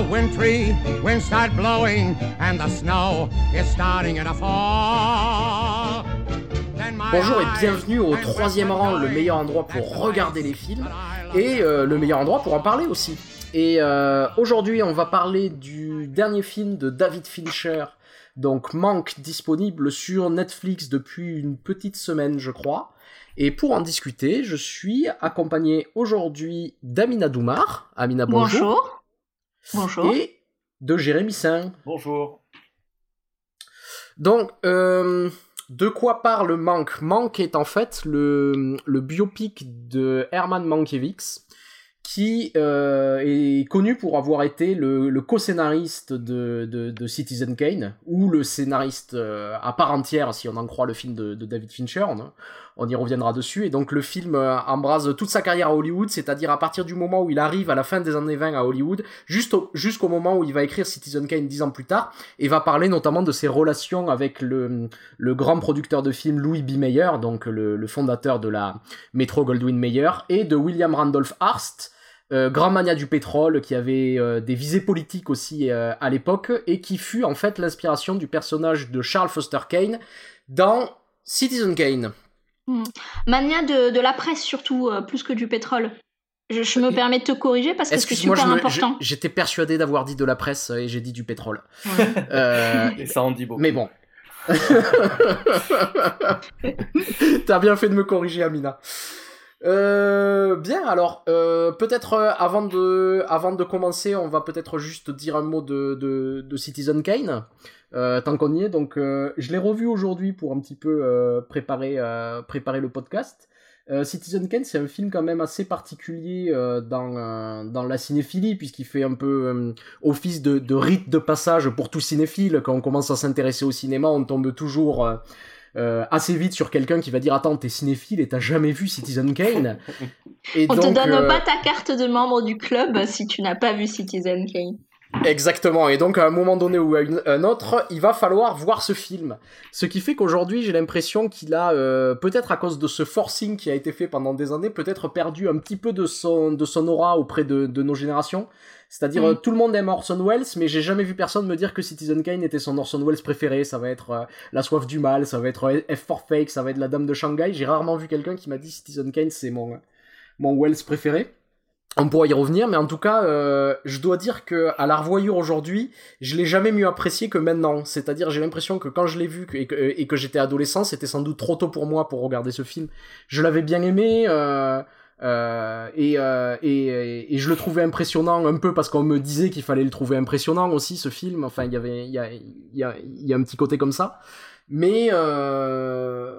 the wintry winds start blowing and the snow is starting to fall. Bonjour et bienvenue au troisième rang, le meilleur endroit pour regarder les films et euh, le meilleur endroit pour en parler aussi. Et euh, aujourd'hui, on va parler du dernier film de David Fincher, donc Manque, disponible sur Netflix depuis une petite semaine, je crois. Et pour en discuter, je suis accompagné aujourd'hui d'Amina Doumar. Amina, bonjour. Bonjour. Et de Jérémy Saint. Bonjour. Donc, euh, de quoi parle Manque Manque est en fait le, le biopic de Herman Mankiewicz, qui euh, est connu pour avoir été le, le co-scénariste de, de, de, Citizen Kane, ou le scénariste euh, à part entière, si on en croit le film de, de David Fincher. On, on, y reviendra dessus. Et donc le film euh, embrase toute sa carrière à Hollywood, c'est-à-dire à partir du moment où il arrive à la fin des années 20 à Hollywood, jusqu'au moment où il va écrire Citizen Kane dix ans plus tard, et va parler notamment de ses relations avec le, le grand producteur de films Louis B. Mayer, donc le, le fondateur de la Metro Goldwyn Mayer, et de William Randolph Hearst, euh, grand mania du pétrole, qui avait euh, des visées politiques aussi à l'époque, et qui fut en fait l'inspiration du personnage de Charles Foster Kane dans Citizen Kane. Hmm. Mania de, de, la presse surtout, plus que du pétrole. Je, je, me permets de te corriger parce que c'est super important. J'étais persuadé d'avoir dit de la presse et j'ai dit du pétrole. Ouais. et ça en dit beaucoup. Mais bon. T'as bien fait de me corriger, Amina. Euh, bien, alors euh, peut-être euh, avant de avant de commencer, on va peut-être juste dire un mot de, de, de Citizen Kane, euh, tant qu'on y est. Donc, euh, je l'ai revu aujourd'hui pour un petit peu euh, préparer préparer le podcast. Citizen Kane, c'est un film quand même assez particulier dans dans la cinéphilie puisqu'il fait un peu office de, de rite de passage pour tout cinéphile. Quand on commence à s'intéresser au cinéma, on tombe toujours euh, assez vite sur quelqu'un qui va dire attends t'es cinéphile et t'as jamais vu Citizen Kane et on donc, te donne euh... pas ta carte de membre du club si tu n'as pas vu Citizen Kane Exactement, et donc à un moment donné ou à une, un autre, il va falloir voir ce film. Ce qui fait qu'aujourd'hui, j'ai l'impression qu'il a, euh, peut-être à cause de ce forcing qui a été fait pendant des années, peut-être perdu un petit peu de son, de son aura auprès de, de nos générations. C'est-à-dire, mm. tout le monde aime Orson Welles, mais j'ai jamais vu personne me dire que Citizen Kane était son Orson Welles préféré. Ça va être euh, La soif du mal, ça va être F for Fake, ça va être La Dame de Shanghai. J'ai rarement vu quelqu'un qui m'a dit Citizen Kane, c'est mon, mon Welles préféré. On pourra y revenir, mais en tout cas, euh, je dois dire que à la revoyure aujourd'hui, je l'ai jamais mieux apprécié que maintenant. C'est-à-dire, j'ai l'impression que quand je l'ai vu et que, et j'étais adolescent, c'était sans doute trop tôt pour moi pour regarder ce film. Je l'avais bien aimé. Euh, euh, et, euh, et, et, je le trouvais impressionnant un peu parce qu'on me disait qu'il fallait le trouver impressionnant aussi ce film. Enfin, il y avait, il y a, y a, y a un petit côté comme ça. Mais euh,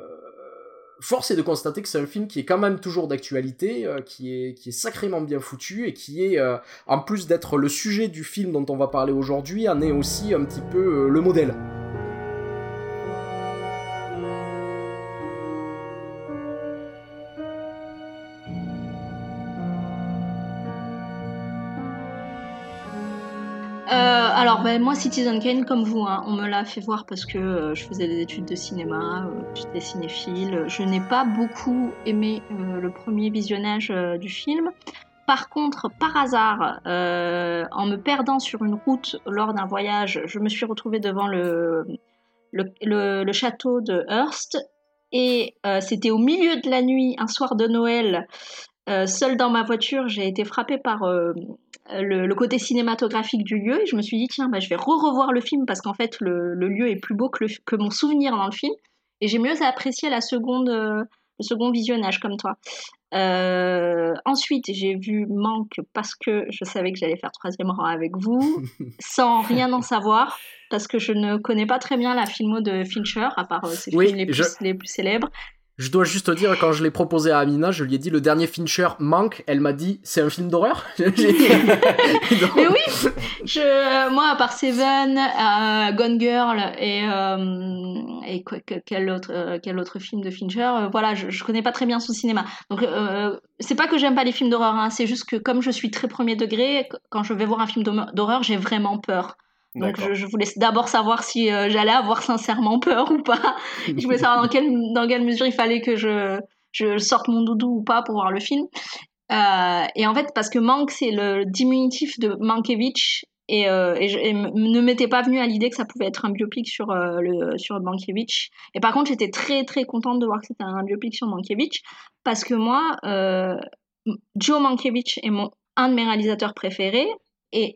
force est de constater que c'est un film qui est quand même toujours d'actualité, euh, qui est sacrément bien foutu et qui est euh, en plus d'être le sujet du film dont on va parler aujourd'hui, en est aussi un petit peu le modèle. Euh, alors, ben, moi, Citizen Kane, comme vous, hein, on me l'a fait voir parce que euh, je faisais des études de cinéma, euh, j'étais cinéphile. Je n'ai pas beaucoup aimé euh, le premier visionnage du film. Par contre, par hasard, en me perdant sur une route lors d'un voyage, je me suis retrouvée devant le château de Hearst. Et c'était au milieu de la nuit, un soir de Noël, seule dans ma voiture, j'ai été frappée par le, le, côté cinématographique du lieu et je me suis dit tiens bah, je vais re-revoir le film parce qu'en fait le, le, lieu est plus beau que, le, que, mon souvenir dans le film et j'ai mieux apprécié la seconde, euh, le second visionnage comme toi. Euh, ensuite j'ai vu Manque parce que je savais que j'allais faire troisième rang avec vous sans rien en savoir parce que je ne connais pas très bien la filmo de Fincher à part euh, ses oui, films les plus, je... les plus célèbres. Je dois juste dire, quand je l'ai proposé à Amina, je lui ai dit le dernier Fincher manque. Elle m'a dit c'est un film d'horreur. Mais oui, je, moi à part Seven, euh, Gone Girl et, euh, et quoi, quel autre euh, quel autre film de Fincher, voilà, je, je connais pas très bien son cinéma. Donc c'est pas que j'aime pas les films d'horreur, hein, c'est juste que comme je suis très premier degré, quand je vais voir un film d'horreur, j'ai vraiment peur. Donc je, je, voulais d'abord savoir si euh, j'allais avoir sincèrement peur ou pas. je voulais savoir dans quelle, dans quelle mesure il fallait que je, je sorte mon doudou ou pas pour voir le film. Euh, et en fait, parce que Mank, c'est le diminutif de Mankiewicz, Et, euh, et, ne m'était pas venu à l'idée que ça pouvait être un biopic sur, euh, le, sur Mankiewicz. Et par contre, j'étais très très contente de voir que c'était un biopic sur Mankiewicz parce que moi, Joe Mankiewicz est mon, un de mes réalisateurs préférés et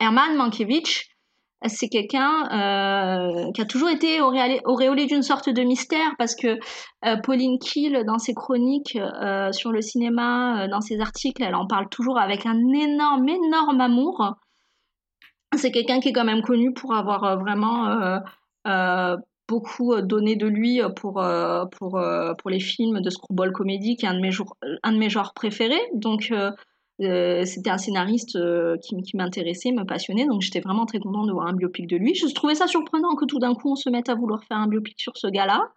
Herman Mankiewicz, c'est quelqu'un euh, qui a toujours été auréolé, d'une sorte de mystère parce que euh, Pauline Kiel, dans ses chroniques euh, sur le cinéma, dans ses articles, elle en parle toujours avec un énorme, énorme amour. C'est quelqu'un qui est quand même connu pour avoir vraiment beaucoup donné de lui pour, pour, pour les films de screwball comédie, qui est un de mes, un de mes genres préférés. Donc euh, c'était un scénariste euh, qui, m'intéressait, me passionnait, donc j'étais vraiment très contente de voir un biopic de lui. Je trouvais ça surprenant que tout d'un coup on se mette à vouloir faire un biopic sur ce gars-là.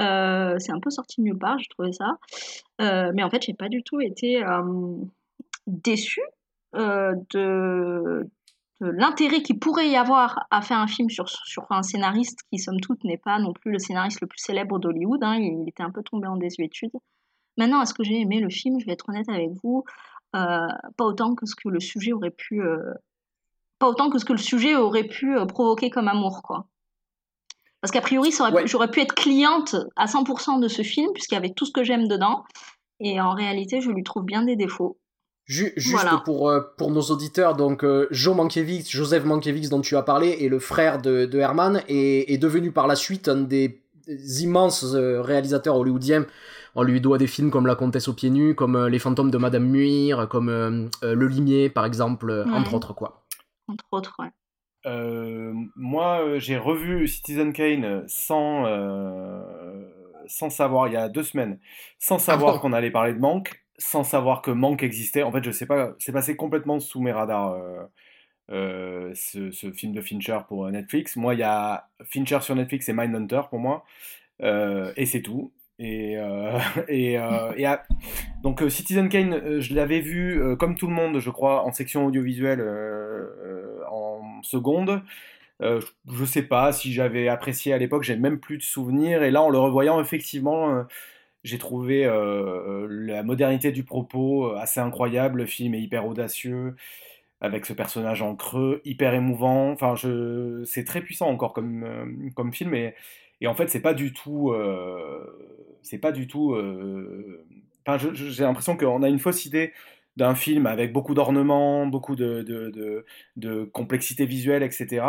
Euh, c'est un peu sorti de nulle part, je trouvais ça. mais en fait, j'ai pas du tout été déçue de, l'intérêt qu'il pourrait y avoir à faire un film sur, un scénariste qui, somme toute, n'est pas non plus le scénariste le plus célèbre d'Hollywood. Hein. il, il, était un peu tombé en désuétude. Maintenant, est-ce que j'ai aimé le film? Je vais être honnête avec vous. Euh, pas autant que ce que le sujet aurait pu euh, pas autant que ce que le sujet aurait pu euh, provoquer comme amour quoi. Parce qu'a priori j'aurais pu être cliente à 100% de ce film puisqu'il y avait tout ce que j'aime dedans. Et en réalité je lui trouve bien des défauts. Juste pour, pour nos auditeurs, donc Joe Mankiewicz, Joseph Mankiewicz dont tu as parlé, est le frère de, de Herman et est devenu par la suite un des immenses réalisateurs hollywoodiens on lui doit des films comme La Comtesse aux pieds nus, comme euh, Les fantômes de Madame Muir, comme euh, euh, Le Limier, par exemple, entre autres, quoi. Entre autres, ouais. moi, j'ai revu Citizen Kane sans, sans savoir, il y a deux semaines, sans savoir ah qu'on allait parler de Manque, sans savoir que Manque existait. En fait, je sais pas, c'est passé complètement sous mes radars. ce, ce, film de Fincher pour Netflix. Moi, il y a Fincher sur Netflix et Mindhunter pour moi. et c'est tout. Et, euh, et, euh, et donc euh, Citizen Kane, je l'avais vu comme tout le monde, je crois, en section audiovisuelle en seconde. je sais pas si j'avais apprécié à l'époque, j'ai même plus de souvenirs. Et là, en le revoyant, effectivement, j'ai trouvé la modernité du propos assez incroyable. Le film est hyper audacieux, avec ce personnage en creux, hyper émouvant. Enfin, je... c'est très puissant encore comme, comme film. Et, et en fait, c'est pas du tout c'est pas du tout. Euh, enfin, j'ai l'impression qu'on a une fausse idée d'un film avec beaucoup d'ornements, beaucoup de, de, de, complexité visuelle, etc.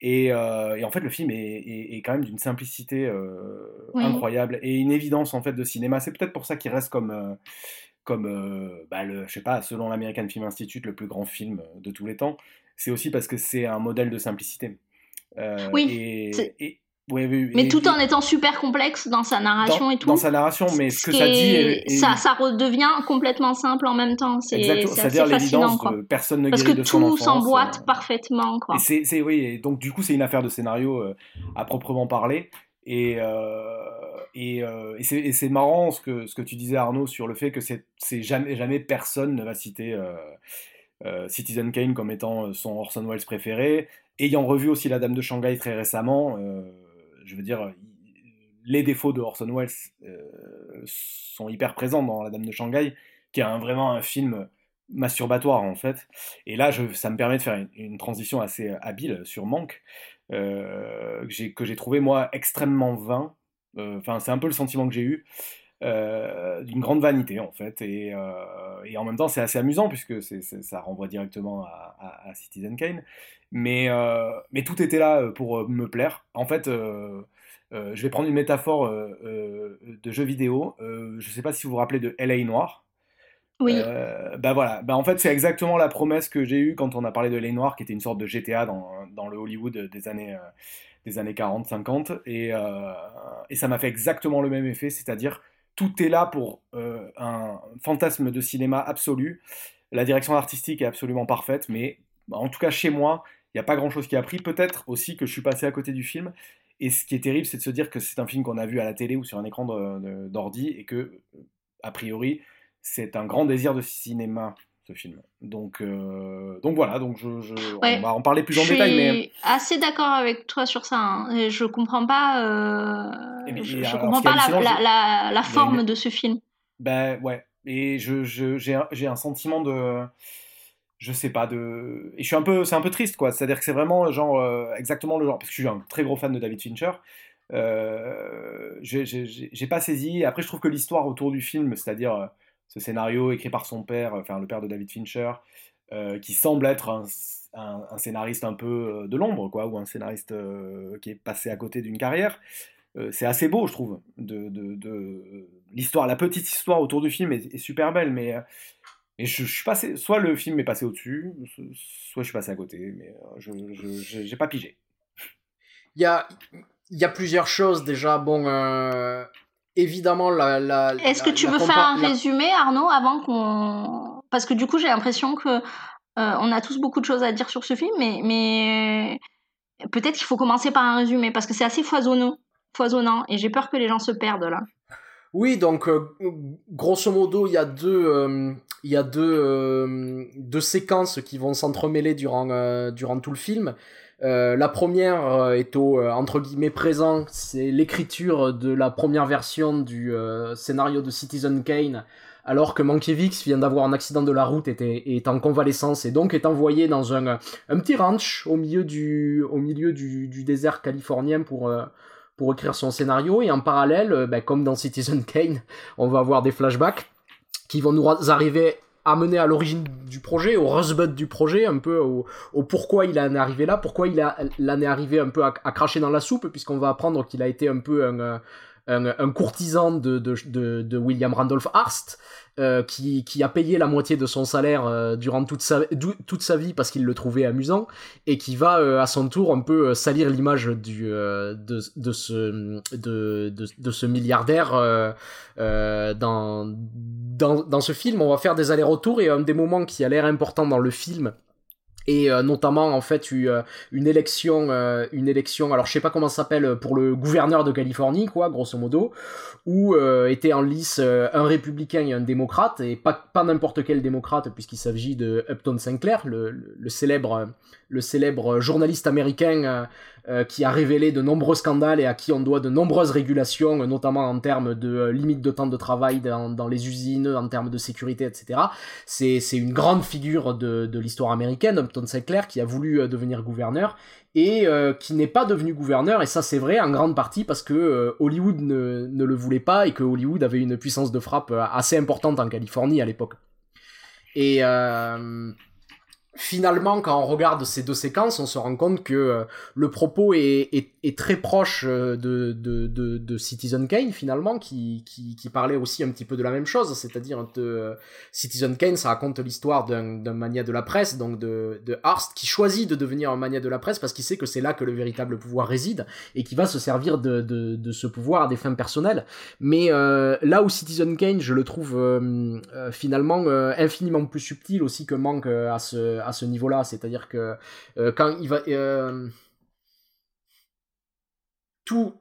Et, euh, et, en fait, le film est, est, quand même d'une simplicité euh, incroyable et une évidence en fait de cinéma. C'est peut-être pour ça qu'il reste comme, comme bah, le, je sais pas, selon l'American Film Institute, le plus grand film de tous les temps. C'est aussi parce que c'est un modèle de simplicité. oui. Et, mais tout en étant super complexe dans sa narration et tout. Dans sa narration, mais ce, que ça dit. Ça, ça redevient complètement simple en même temps. C'est C'est-à-dire l'évidence personne ne Parce que tout s'emboîte euh. parfaitement. Quoi. Et c'est, oui, et donc du coup, c'est une affaire de scénario euh, à proprement parler. Et, euh, et, et c'est marrant ce que, ce que tu disais, Arnaud, sur le fait que c'est jamais, jamais personne ne va citer. Citizen Kane comme étant son Orson Welles préféré, ayant revu aussi La Dame de Shanghai très récemment, je veux dire, les défauts de Orson Welles euh, sont hyper présents dans La Dame de Shanghai, qui est vraiment un film masturbatoire en fait. Et là, ça me permet de faire une, transition assez habile sur Manque, euh, que j'ai trouvé moi extrêmement vain. Euh, enfin, c'est un peu le sentiment que j'ai eu. D'une grande vanité en fait et, et en même temps c'est assez amusant puisque ça renvoie directement à, à Citizen Kane mais, euh, mais tout était là euh, pour euh, me plaire. En fait, je vais prendre une métaphore de jeu vidéo. je ne sais pas si vous vous rappelez de LA Noir. Oui. bah voilà, bah en fait c'est exactement la promesse que j'ai eue quand on a parlé de LA Noir, qui était une sorte de GTA dans, dans le Hollywood des années, des années 40-50, et, et, ça m'a fait exactement le même effet, c'est-à-dire tout est là pour un fantasme de cinéma absolu. La direction artistique est absolument parfaite, mais en tout cas chez moi, il n'y a pas grand chose qui a pris. Peut-être aussi que je suis passé à côté du film. Et ce qui est terrible, c'est de se dire que c'est un film qu'on a vu à la télé ou sur un écran d'ordi et que, a priori, c'est un grand désir de cinéma ce film. Donc, euh, donc voilà, donc je, on va en parler plus en détail. Je suis assez d'accord avec toi sur ça. Hein. Je comprends pas, euh... Eh je, comprends pas la, la, forme de ce film. Ben ouais, et j'ai un, un sentiment de je sais pas de et je suis un peu c'est un peu triste quoi c'est à dire que c'est vraiment genre euh, exactement le genre parce que je suis un très gros fan de David Fincher j'ai pas saisi après je trouve que l'histoire autour du film c'est à dire euh, ce scénario écrit par son père enfin le père de David Fincher qui semble être un, scénariste un peu de l'ombre quoi ou un scénariste qui est passé à côté d'une carrière c'est assez beau je trouve de, l'histoire la petite histoire autour du film est, super belle mais je, suis passé, soit le film est passé au-dessus, soit je suis passé à côté, mais euh, je n'ai pas pigé. Il y a, plusieurs choses déjà. Bon, euh, évidemment, la. la Est-ce que tu veux faire un résumé, Arnaud, avant qu'on. Parce que du coup, j'ai l'impression que. Euh, on a tous beaucoup de choses à dire sur ce film, mais, mais peut-être qu'il faut commencer par un résumé, parce que c'est assez foisonnant, foisonnant, et j'ai peur que les gens se perdent là. Oui, donc grosso modo, il y a deux, il y a deux, euh, deux séquences qui vont s'entremêler durant, euh, durant tout le film. Euh, la première est au entre guillemets présent, c'est l'écriture de la première version du scénario de Citizen Kane, alors que Mankiewicz vient d'avoir un accident de la route et est en convalescence et donc est envoyé dans un, petit ranch au milieu du, désert californien pour pour écrire son scénario et en parallèle, ben, comme dans Citizen Kane, on va avoir des flashbacks qui vont nous arriver à mener à l'origine du projet, au rosebud du projet, un peu au, pourquoi il en est arrivé là, pourquoi il en est arrivé un peu à, cracher dans la soupe, puisqu'on va apprendre qu'il a été un peu un, un, courtisan de, de, de, William Randolph Hearst, euh, qui, qui, a payé la moitié de son salaire euh, durant toute sa, toute sa vie parce qu'il le trouvait amusant, et qui va euh, à son tour un peu salir l'image du de, de, ce, de, de, ce milliardaire dans, dans, dans ce film. On va faire des allers-retours, et un des moments qui a l'air important dans le film, et euh, notamment en fait eu, euh, une élection euh, une élection alors je sais pas comment ça s'appelle pour le gouverneur de Californie quoi grosso modo où était en lice un républicain et un démocrate et pas n'importe quel démocrate puisqu'il s'agit de Upton Sinclair le, célèbre le célèbre journaliste américain euh, qui a révélé de nombreux scandales et à qui on doit de nombreuses régulations, notamment en termes de euh, limite de temps de travail dans, les usines, en termes de sécurité, etc. C'est une grande figure de, l'histoire américaine, Upton Sinclair, qui a voulu euh, devenir gouverneur et qui n'est pas devenu gouverneur, et ça c'est vrai en grande partie parce que Hollywood ne, le voulait pas et que Hollywood avait une puissance de frappe assez importante en Californie à l'époque. Et finalement, quand on regarde ces deux séquences, on se rend compte que euh, le propos est, est, est, très proche euh, de, de, de, de, Citizen Kane, finalement, qui, qui, qui, parlait aussi un petit peu de la même chose, c'est-à-dire euh, Citizen Kane, ça raconte l'histoire d'un mania de la presse, donc de, de Hearst, qui choisit de devenir un mania de la presse parce qu'il sait que c'est là que le véritable pouvoir réside, et qui va se servir de, de, de ce pouvoir à des fins personnelles. Mais là où Citizen Kane, je le trouve finalement infiniment plus subtil aussi que manque à ce à ce niveau-là. C'est-à-dire que euh, quand il va... Euh, tout,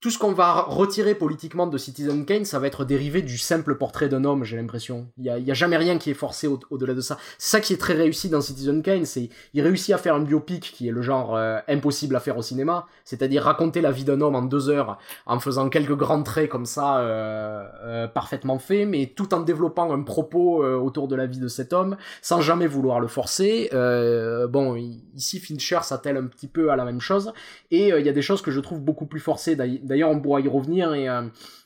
tout ce qu'on va retirer politiquement de Citizen Kane, ça va être dérivé du simple portrait d'un homme, j'ai l'impression. Il y a, y a, jamais rien qui est forcé au-delà de ça. C'est ça qui est très réussi dans Citizen Kane, c'est il réussit à faire un biopic qui est le genre euh, impossible à faire au cinéma, c'est-à-dire raconter la vie d'un homme en deux heures en faisant quelques grands traits comme ça euh, euh, parfaitement faits, mais tout en développant un propos autour de la vie de cet homme sans jamais vouloir le forcer. bon, ici Fincher s'attelle un petit peu à la même chose et il y a des choses que je trouve beaucoup plus forcées on pourra y revenir et euh,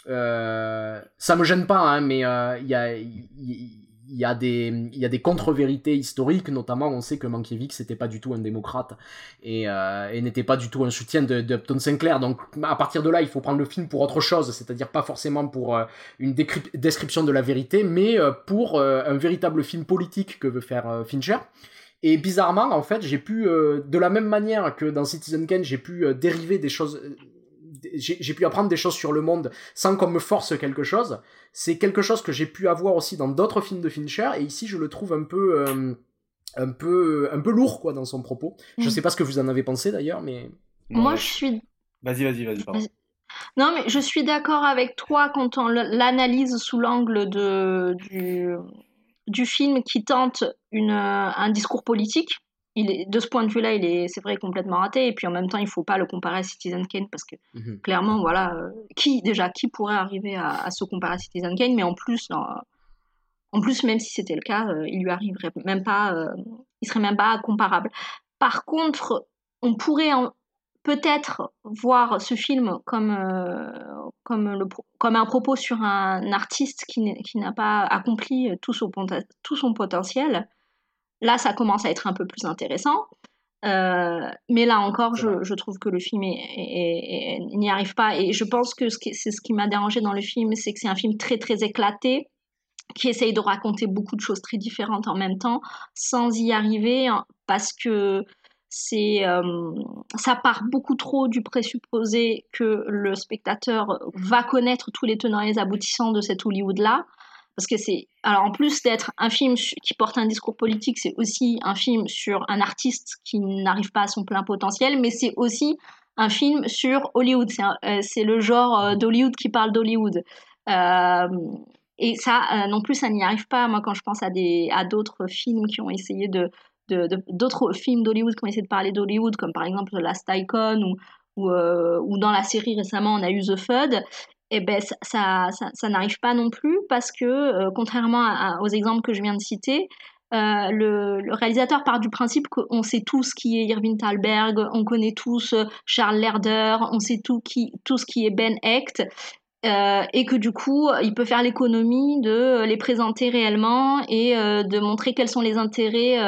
euh, ça me gêne pas, hein, mais euh, il y a il y a des contre-vérités historiques notamment on sait que Mankiewicz n'était pas du tout un démocrate et, et n'était pas du tout un soutien de, de, Sinclair. Donc à partir de là il faut prendre le film pour autre chose c'est-à-dire pas forcément pour une description de la vérité mais pour un véritable film politique que veut faire Fincher. Et bizarrement en fait j'ai pu de la même manière que dans Citizen Kane j'ai pu dériver des choses j'ai pu apprendre des choses sur le monde sans qu'on me force quelque chose. C'est quelque chose que j'ai pu avoir aussi dans d'autres films de Fincher, et ici je le trouve un peu, euh, un peu, un peu lourd quoi dans son propos. Je mm. sais pas ce que vous en avez pensé d'ailleurs, mais moi je suis. Vas-y, vas-y, vas-y. Non, mais je suis d'accord avec toi quand on l'analyse sous l'angle de du, du film qui tente une, un discours politique il est, de ce point de vue-là, il est, c'est vrai, complètement raté. Et puis en même temps, il faut pas le comparer à Citizen Kane parce que mhm. clairement, voilà, euh, qui déjà, qui pourrait arriver à, se comparer à Citizen Kane, mais en plus, En plus, même si c'était le cas, il lui arriverait même pas, il serait même pas comparable. Par contre, on pourrait peut-être voir ce film comme, comme, le, comme un propos sur un artiste qui n'a pas accompli tout son, tout son potentiel. Là, ça commence à être un peu plus intéressant. Euh, mais là encore, je, trouve que le film n'y arrive pas. Et je pense que c'est ce qui m'a dérangé dans le film, c'est que c'est un film très très éclaté, qui essaye de raconter beaucoup de choses très différentes en même temps, sans y arriver, hein, parce que euh, ça part beaucoup trop du présupposé que le spectateur va connaître tous les tenants et les aboutissants de cet Hollywood là parce que c'est alors en plus d'être un film qui porte un discours politique, c'est aussi un film sur un artiste qui n'arrive pas à son plein potentiel, mais c'est aussi un film sur Hollywood. C'est euh, le genre euh, d'Hollywood qui parle d'Hollywood. Euh, et ça, non plus, ça n'y arrive pas. Moi, quand je pense à des à d'autres films qui ont essayé de d'autres films d'Hollywood qui ont essayé de parler d'Hollywood, comme par exemple Last Icon ou, ou, ou, dans la série récemment on a eu The Fud, eh ben, ça, ça, n'arrive pas non plus parce que, euh, contrairement aux exemples que je viens de citer, euh, le, réalisateur part du principe qu'on sait tous qui est Irving Thalberg, on connaît tous euh, Charles Lerder, on sait tout, qui, ce qui est Ben Hecht, et que du coup, il peut faire l'économie de les présenter réellement et de montrer quels sont les intérêts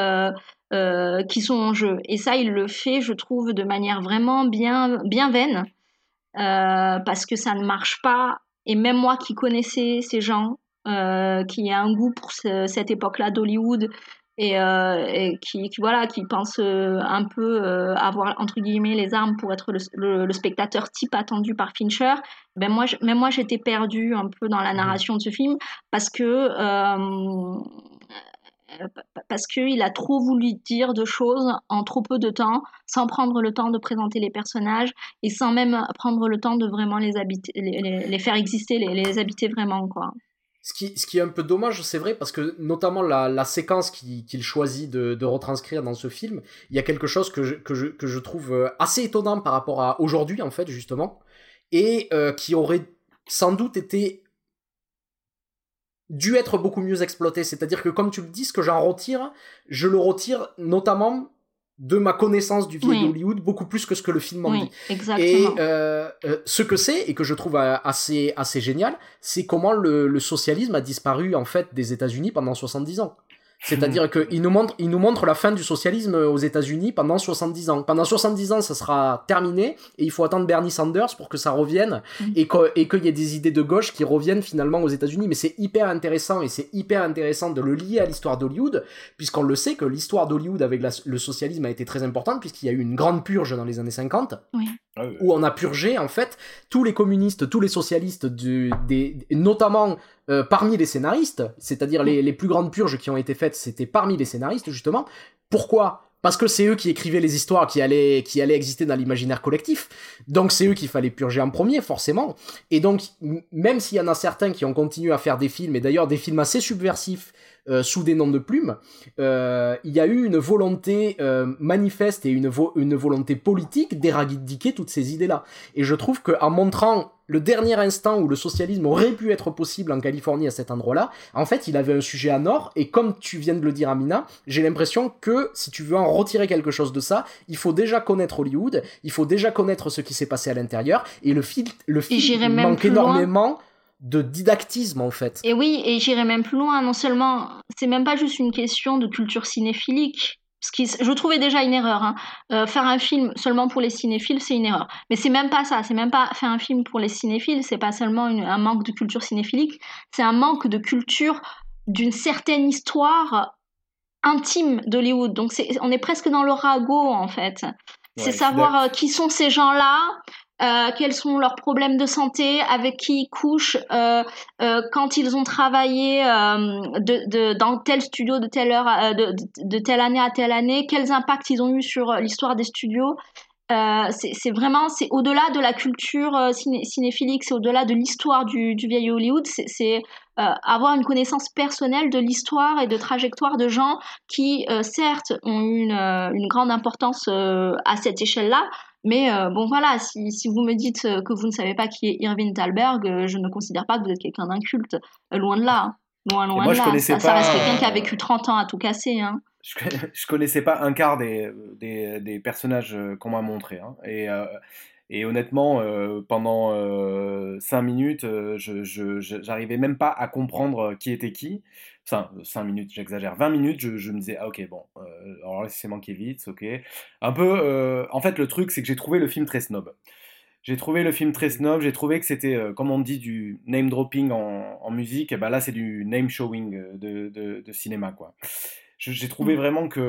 qui sont en jeu. Et ça, il le fait, je trouve, de manière vraiment bien, bien vaine. Euh, parce que ça ne marche pas. Et même moi qui connaissais ces gens, euh, qui a un goût pour cette époque-là d'Hollywood et, euh, qui, voilà, qui pense un peu avoir entre guillemets les armes pour être le, spectateur type attendu par Fincher, ben moi, même moi j'étais perdue un peu dans la mmh. narration de ce film parce que parce qu'il a trop voulu dire de choses en trop peu de temps, sans prendre le temps de présenter les personnages et sans même prendre le temps de vraiment les, habiter, les, faire exister, les, habiter vraiment. Quoi. Ce qui, ce qui est un peu dommage, c'est vrai, parce que notamment la, séquence qu'il choisit de, retranscrire dans ce film, il y a quelque chose que je, que je, que je trouve euh, assez étonnant par rapport à aujourd'hui, en fait, justement, et euh, qui aurait sans doute été dû être beaucoup mieux exploité. C'est-à-dire que comme tu le dis, ce que j'en retire, je le retire notamment de ma connaissance du vieil Hollywood beaucoup plus que ce que le film en dit. Et euh, euh, ce que c'est et que je trouve euh, assez assez génial, c'est comment le, le, socialisme a disparu en fait des États-Unis pendant 70 ans. C'est-à-dire qu'il nous montre, il nous montre la fin du socialisme aux États-Unis pendant 70 ans. Pendant 70 ans, ça sera terminé et il faut attendre Bernie Sanders pour que ça revienne mm. et qu'il y ait des idées de gauche qui reviennent finalement aux États-Unis. Mais c'est hyper intéressant et c'est hyper intéressant de le lier à l'histoire d'Hollywood, puisqu'on le sait que l'histoire d'Hollywood avec le socialisme a été très importante puisqu'il y a eu une grande purge dans les années 50. Oui. Ah où on a purgé en fait tous les communistes, tous les socialistes, du, des, notamment euh, parmi les scénaristes, c'est-à-dire les, les, plus grandes purges qui ont été faites, c'était parmi les scénaristes justement. Pourquoi? Parce que c'est eux qui écrivaient les histoires qui allaient, qui allaient exister dans l'imaginaire collectif. Donc c'est eux qu'il fallait purger en premier, forcément. Et donc, même s'il y en a certains qui ont continué à faire des films, et d'ailleurs des films assez subversifs, euh, sous des noms de plumes, euh, il y a eu une volonté euh, manifeste et une, une volonté politique d'éradiquer toutes ces idées-là. Et je trouve qu'en montrant le dernier instant où le socialisme aurait pu être possible en Californie à cet endroit-là, en fait, il avait un sujet à nord, et comme tu viens de le dire, Amina, j'ai l'impression que si tu veux en retirer quelque chose de ça, il faut déjà connaître Hollywood, il faut déjà connaître ce qui s'est passé à l'intérieur, et le, film le film manque énormément de didactisme en fait. Et oui, et j'irai même plus loin, non seulement, c'est même pas juste une question de culture cinéphilique, ce qui, je trouvais déjà une erreur. Hein. Euh, faire un film seulement pour les cinéphiles, c'est une erreur. Mais c'est même pas ça. C'est même pas faire un film pour les cinéphiles. C'est pas seulement un manque de culture cinéphilique. C'est un manque de culture d'une certaine histoire intime d'Hollywood. Donc on est presque dans le ragot en fait. c'est savoir euh, qui sont ces gens-là, euh, quels sont leurs problèmes de santé, avec qui ils couchent, euh, euh, quand ils ont travaillé dans tel studio de telle heure, de, telle année à telle année, quels impacts ils ont eu sur l'histoire des studios. c'est vraiment, c'est au-delà de la culture cinéphilique, c'est au-delà de l'histoire du, du, vieil Hollywood, c'est avoir une connaissance personnelle de l'histoire et de trajectoire de gens qui, certes, ont une, une grande importance à cette échelle-là, mais euh, bon, voilà, si, si, vous me dites euh, que vous ne savez pas qui est Irving Thalberg, euh, je ne considère pas que vous êtes quelqu'un d'inculte, loin de là. Loin, loin moi, de je là. connaissais Ça, ça pas, reste quelqu'un qui a vécu 30 ans à tout casser. Hein. je, je connaissais pas un quart des, des, des personnages qu'on m'a montré. hein. Et, euh, et honnêtement, euh, pendant euh, 5 minutes, euh, je- j'arrivais même pas à comprendre qui était qui. Enfin, 5 minutes, j'exagère. 20 minutes, je, je me disais, ah ok, bon, euh, alors là, c'est Mankiewicz, ok. Un peu, euh, en fait, le truc, c'est que j'ai trouvé le film très snob. J'ai trouvé le film très snob, j'ai trouvé que c'était, euh, comme on dit, du name dropping en, en musique, et ben là c'est du name showing euh, de, de, de cinéma, quoi. J'ai trouvé Mm. vraiment que...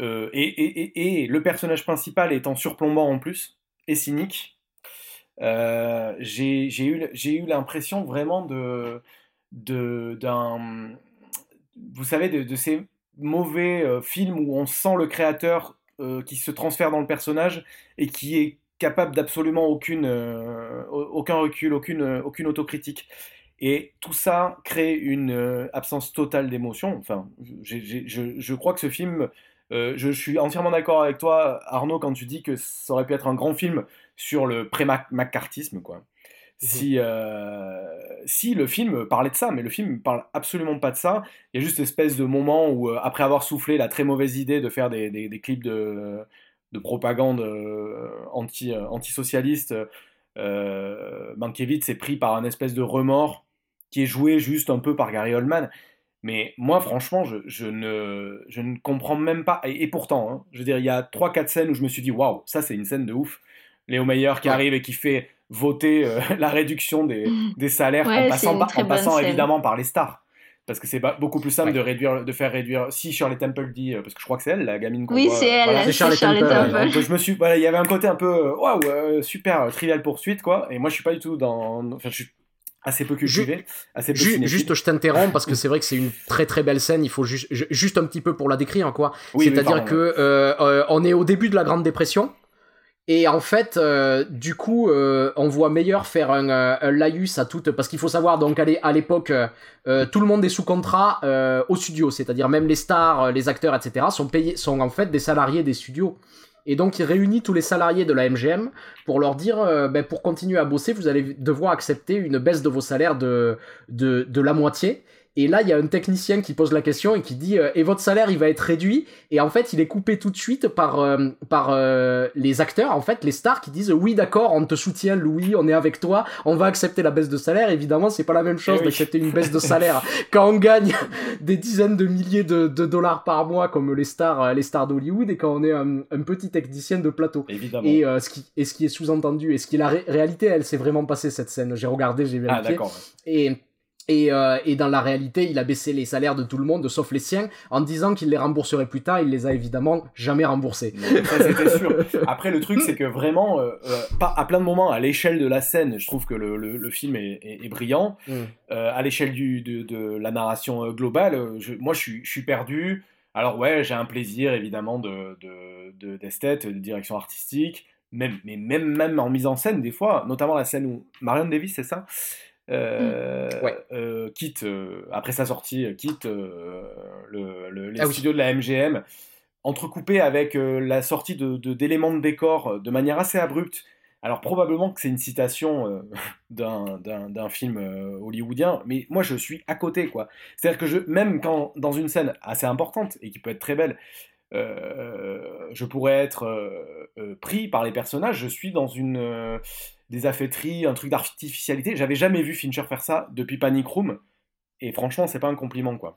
euh, et, et, et, et le personnage principal étant surplombant en plus, et cynique, euh, j'ai eu, eu l'impression vraiment de, d'un, vous savez, de, ces mauvais euh, films où on sent le créateur euh, qui se transfère dans le personnage et qui est capable d'absolument aucune, euh, aucun recul, aucune, aucune autocritique. Et tout ça crée une absence totale d'émotion. Enfin, je, je crois que ce film, je, suis entièrement d'accord avec toi, Arnaud, quand tu dis que ça aurait pu être un grand film sur le pré-macartisme, quoi. Si, euh, si le film parlait de ça, mais le film parle absolument pas de ça. Il y a juste espèce de moment où, euh, après avoir soufflé la très mauvaise idée de faire des, clips de, de propagande euh, anti, antisocialiste, Mankiewicz est pris par un espèce de remords qui est joué juste un peu par Gary Oldman. Mais moi, franchement, je, ne, comprends même pas. Et, et pourtant, hein, je veux dire, il y a 3-4 scènes où je me suis dit, waouh, ça c'est une scène de ouf. Léo Meyer qui Ouais. arrive et qui fait voter euh, la réduction des, des salaires Ouais, en passant, par- en évidemment par les stars. Parce que c'est beaucoup plus simple Ouais. de, réduire, de faire réduire. Si Shirley Temple dit, euh, parce que je crois que c'est elle, la gamine qu'on Oui, c'est elle, voilà. c'est Charlotte Temple, Temple. ouais. Donc, je me suis, voilà, il y avait un côté un peu, euh, waouh, super, trivial poursuite, quoi. Et moi, je suis pas du tout dans, enfin, je suis assez peu cultivé, assez peu Ju- cinéphile. juste, je t'interromps parce que c'est vrai que c'est une très très belle scène. Il faut juste, ju- juste un petit peu pour la décrire, quoi. Oui, oui, C'est-à-dire que euh, euh, on est au début de la Grande Dépression. Et en fait, euh, du coup, euh, on voit Meyer faire un, euh, laïus à toute... Parce qu'il faut savoir, donc à l'é- à l'époque, tout le monde est sous contrat au studio. C'est-à-dire même les stars, les acteurs, etc. sont payés, sont en fait des salariés des studios. Et donc il réunit tous les salariés de la MGM pour leur dire, ben, pour continuer à bosser, vous allez devoir accepter une baisse de vos salaires de la moitié. Et là, il y a un technicien qui pose la question et qui dit euh, Et votre salaire, il va être réduit? Et en fait, il est coupé tout de suite par, euh, par euh, les acteurs, en fait, les stars qui disent Oui, d'accord, on te soutient, Louis, on est avec toi, on va accepter la baisse de salaire. Évidemment, c'est pas la même chose Eh oui. d'accepter une baisse de salaire quand on gagne des dizaines de milliers de, de dollars par mois, comme les stars, euh, les stars d'Hollywood, et quand on est un, un petit technicien de plateau. Évidemment. Et, ce qui, et ce qui est sous-entendu, et ce qui est la ré- réalité, elle s'est vraiment passée cette scène. J'ai regardé, j'ai ah, vérifié. d'accord. Et, et, euh, et dans la réalité, il a baissé les salaires de tout le monde, sauf les siens, en disant qu'il les rembourserait plus tard. Il les a évidemment jamais remboursés. Mais Ça, c'était sûr. Après, le truc, c'est que vraiment, euh, euh, pas, à plein de moments, à l'échelle de la scène, je trouve que le, le, le film est, est- est brillant. Mm. Euh, à l'échelle du- de, de la narration globale, je- moi, je suis, je suis perdu. Alors, ouais, j'ai un plaisir, évidemment, de, de, de- d'esthète, de direction artistique, même, mais même, même en mise en scène, des fois, notamment la scène où Marion Davis, c'est ça? Euh, Ouais. euh, quitte, euh, après sa sortie, quitte le, le- les Ah oui. studios de la MGM, entrecoupé avec la sortie de, de- d'éléments de décor de manière assez abrupte. Alors probablement que c'est une citation d'un, film hollywoodien, mais moi je suis à côté quoi. C'est-à-dire que je, même quand dans une scène assez importante et qui peut être très belle, je pourrais être pris par les personnages, je suis dans une euh, désaffecterie, un truc d'artificialité. J'avais jamais vu Fincher faire ça depuis Panic Room, et franchement c'est pas un compliment quoi.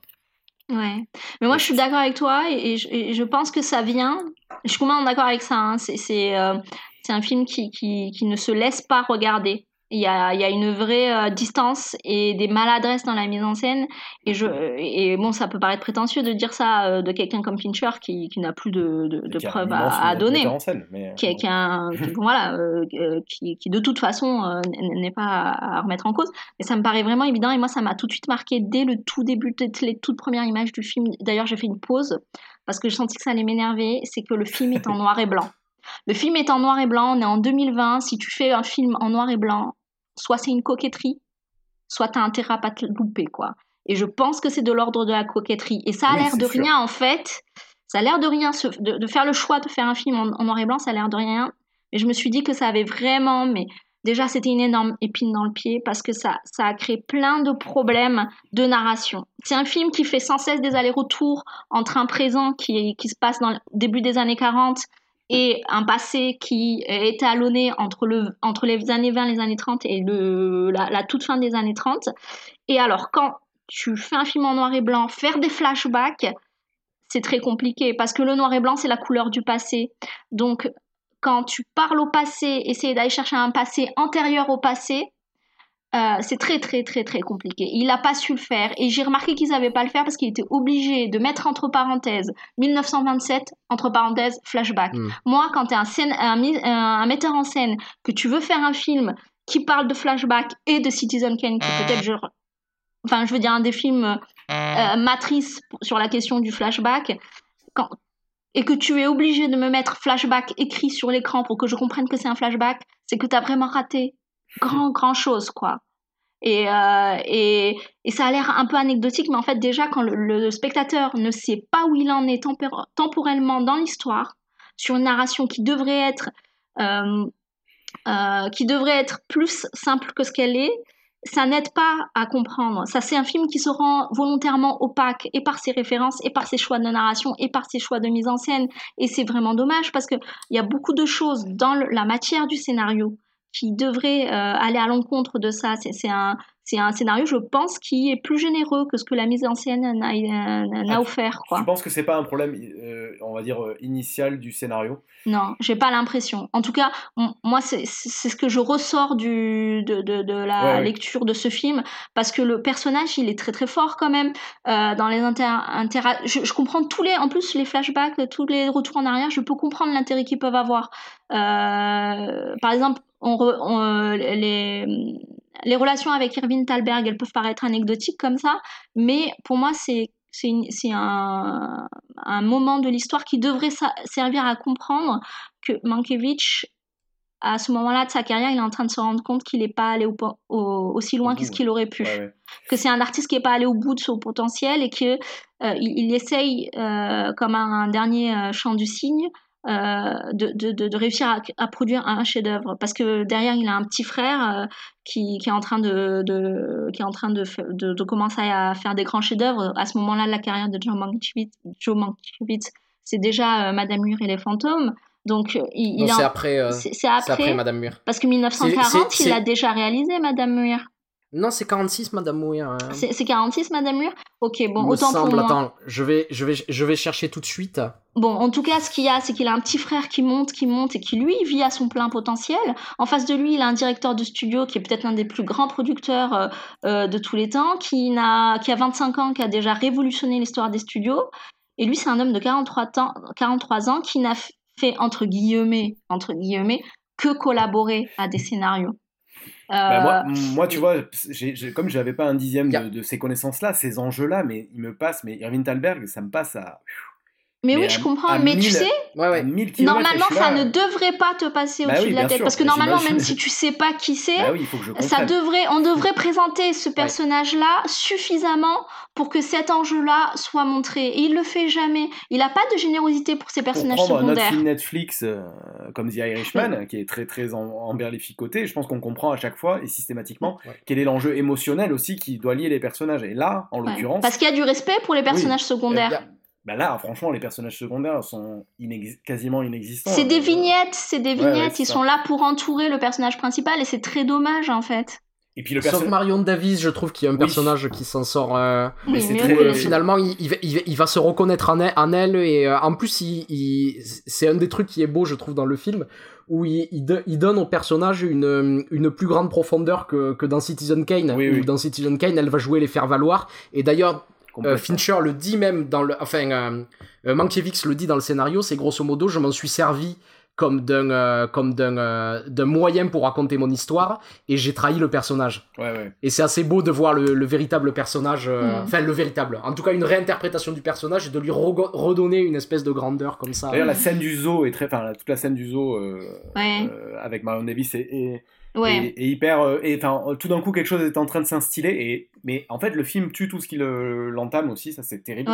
Ouais. Mais moi, je suis d'accord avec toi et, je, pense que ça vient. Je suis complètement d'accord avec ça. hein. Euh, c'est un film qui ne se laisse pas regarder. Il y a, il y a une vraie euh, distance et des maladresses dans la mise en scène. Et, je, et bon, ça peut paraître prétentieux de dire ça euh, de quelqu'un comme Fincher qui, qui n'a plus de, preuves à, à donner metteur en scène, mais, qui, est- qui est un- qui- voilà, euh, qui, qui de toute façon euh, n'est pas à à remettre en cause. Mais ça me paraît vraiment évident et moi ça m'a tout de suite marqué dès le tout début, dès les toutes premières images du film. D'ailleurs j'ai fait une pause parce que je sentis que ça allait m'énerver. C'est que le film est en noir et blanc. Le film est en noir et blanc. On est en 2020. Si tu fais un film en noir et blanc, soit c'est une coquetterie, soit t'as intérêt à pas te louper quoi. Et je pense que c'est de l'ordre de la coquetterie. Et ça a Oui, l'air de sûr. rien en fait. Ça a l'air de rien, ce- de, de faire le choix de faire un film en, en noir et blanc, ça a l'air de rien. Mais je me suis dit que ça avait vraiment mais, déjà c'était une énorme épine dans le pied parce que ça, ça a créé plein de problèmes de narration. C'est un film qui fait sans cesse des allers-retours entre un présent qui, qui se passe dans le début des années 40 et un passé qui est étalonné entre, le, entre les années 20, les années 30 et le, la, la toute fin des années 30. Et alors, quand tu fais un film en noir et blanc, faire des flashbacks, c'est très compliqué parce que le noir et blanc, c'est la couleur du passé. Donc, quand tu parles au passé, essayer d'aller chercher un passé antérieur au passé, euh, c'est très très très très compliqué. Il n'a pas su le faire et j'ai remarqué qu'ils n'avaient pas le faire parce qu'il était obligé de mettre entre parenthèses 1927 entre parenthèses flashback. Mm. Moi, quand tu es un, un, un, metteur en scène que tu veux faire un film qui parle de flashback et de Citizen Kane, qui peut-être genre, enfin je veux dire un des films euh, matrices sur la question du flashback, quand, et que tu es obligé de me mettre flashback écrit sur l'écran pour que je comprenne que c'est un flashback, c'est que tu as vraiment raté grand, grand chose, quoi. Et, euh, et, et, ça a l'air un peu anecdotique, mais en fait, déjà, quand le, spectateur ne sait pas où il en est temporellement dans l'histoire, sur une narration qui devrait être, euh, euh, qui devrait être plus simple que ce qu'elle est, ça n'aide pas à comprendre. Ça, c'est un film qui se rend volontairement opaque et par ses références, et par ses choix de narration, et par ses choix de mise en scène. Et c'est vraiment dommage parce qu'il y a beaucoup de choses dans la matière du scénario qui devraient euh, aller à l'encontre de ça. C'est un, c'est un scénario, je pense, qui est plus généreux que ce que la mise en scène n'a ah, offert. Quoi. Tu penses que c'est pas un problème, euh, on va dire, euh, initial du scénario? Non, j'ai pas l'impression. En tout cas, moi, c'est ce que je ressors du, de, de, de la lecture de ce film, parce que le personnage, il est très très fort quand même euh, dans les inter, je, je, comprends tous les, en plus, les flashbacks, tous les retours en arrière, je peux comprendre l'intérêt qu'ils peuvent avoir. par exemple, on, on les les relations avec Irving Thalberg, elles peuvent paraître anecdotiques comme ça, mais pour moi, c'est c'est un, un, moment de l'histoire qui devrait servir à comprendre que Mankiewicz, à ce moment-là de sa carrière, il est en train de se rendre compte qu'il n'est pas allé aussi loin quest ce qu'il aurait pu. Que c'est un artiste qui n'est pas allé au bout de son potentiel et qu'il euh, il, essaye, euh, comme un, dernier euh, chant du cygne, de, de, de, réussir à, à produire un chef-d'œuvre. Parce que derrière il a un petit frère euh, qui, qui, est en train de, qui est en train de, de, commencer à faire des grands chefs-d'œuvre. À ce moment-là la carrière de Joe Mankiewicz, c'est déjà euh, Madame Mur et les fantômes. Donc il, c'est après, c'est après, Madame Mur parce que 1940 il l'a déjà réalisé Madame Mur non, c'est 46, Madame Mouir. Hein. C'est 46, Madame Mur Ok, bon, autant semble, pour moi. Attends, je vais, je, vais, je vais chercher tout de suite. Bon, en tout cas, ce qu'il y a, c'est qu'il a un petit frère qui monte, qui monte et qui, lui, vit à son plein potentiel. En face de lui, il a un directeur de studio qui est peut-être l'un des plus grands producteurs euh, euh, de tous les temps, qui, a, qui a 25 ans, qui a déjà révolutionné l'histoire des studios. Et lui, c'est un homme de 43 ans, 43 ans qui n'a fait, entre guillemets, entre guillemets, que collaborer à des scénarios. Bah, moi, euh, moi, tu vois, comme je n'avais pas un dixième de, ces connaissances-là, ces enjeux-là, mais ils me passent, mais Irving Thalberg, ça me passe à. Mais, oui, je comprends. Mais tu sais, normalement, ça ne devrait pas te passer bah au-dessus de la tête. parce que normalement, même si tu sais pas qui c'est, bah ça devrait, on devrait présenter ce personnage-là suffisamment pour que cet enjeu-là soit montré. Et il le fait jamais. Il n'a pas de générosité pour ses personnages pour secondaires. Notre film Netflix euh, comme The Irishman, qui est très très emberlificoté, je pense qu'on comprend à chaque fois et systématiquement quel est l'enjeu émotionnel aussi qui doit lier les personnages. Et là, en l'occurrence, parce qu'il y a du respect pour les personnages secondaires. Bah là, franchement, les personnages secondaires sont quasiment inexistants. C'est des vignettes, c'est des vignettes. Ils sont là pour entourer le personnage principal et c'est très dommage en fait. Et puis le Sauf Marion Davis, je trouve qu'il y a un personnage qui s'en sort. Euh, euh, finalement, il, il, va se reconnaître en elle, en elle et euh, en plus, il, c'est un des trucs qui est beau, je trouve, dans le film, où il, donne au personnage une, une plus grande profondeur que, que dans Citizen Kane. Où dans Citizen Kane, elle va jouer les faire valoir. Et d'ailleurs, euh, Fincher le dit même dans le, enfin, euh, euh, Mankiewicz le dit dans le scénario, c'est grosso modo, je m'en suis servi comme d'un comme d'un d'un moyen pour raconter mon histoire et j'ai trahi le personnage. Ouais, ouais. Et c'est assez beau de voir le, véritable personnage, mm. enfin le véritable, en tout cas une réinterprétation du personnage et de lui redonner une espèce de grandeur comme ça. D'ailleurs la scène du zoo est très, enfin toute la scène du zoo avec Marion Davis est et, hyper. Euh, et enfin, tout d'un coup, quelque chose est en train de s'instiller. Et mais en fait, le film tue tout ce qui l'entame aussi. Ça, c'est terrible.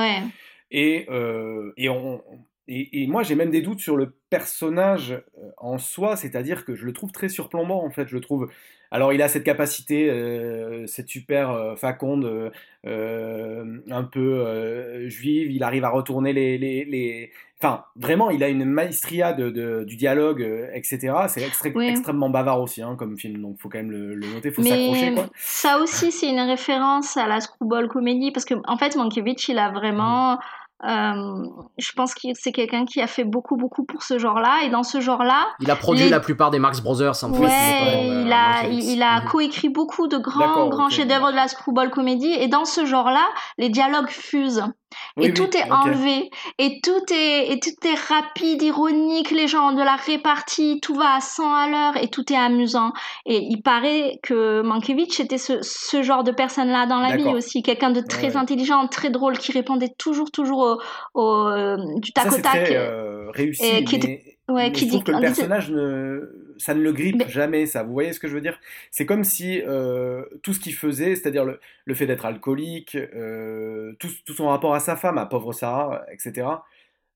Et, euh, et on, et, moi, j'ai même des doutes sur le personnage euh, en soi, c'est-à-dire que je le trouve très surplombant, en fait. Je le trouve. Alors, il a cette capacité, euh, cette super euh, faconde, un peu juive. Il arrive à retourner les, les, Enfin, vraiment, il a une maestria de, du dialogue, etc. C'est extrêmement bavard aussi, hein, comme film, donc faut quand même le, noter, faut s'accrocher. Ça aussi, c'est une référence à la screwball comédie, parce que en fait, Mankiewicz, il a vraiment. Mmh. Euh, je pense que c'est quelqu'un qui a fait beaucoup, beaucoup pour ce genre-là. Et dans ce genre-là. Il a produit la plupart des Marx Brothers, en ouais, euh, il, a, il, a mhm. coécrit beaucoup de grands, grands chefs-d'œuvre de la screwball comédie. Et dans ce genre-là, les dialogues fusent et tout est enlevé. Et tout est et tout est rapide ironique les gens de la répartie tout va à 100 à l'heure et tout est amusant. Et il paraît que Mankiewicz était ce, ce genre de personne là dans la vie aussi quelqu'un de très intelligent très drôle qui répondait toujours toujours au, euh, du tac au tac. euh, réussi et qui était, ouais, qui dit que le personnage ne ça ne le grippe jamais, ça. Vous voyez ce que je veux dire? C'est comme si euh, tout ce qu'il faisait, c'est-à-dire le, le, fait d'être alcoolique, euh, tout, tout, son rapport à sa femme, à pauvre Sarah, etc.,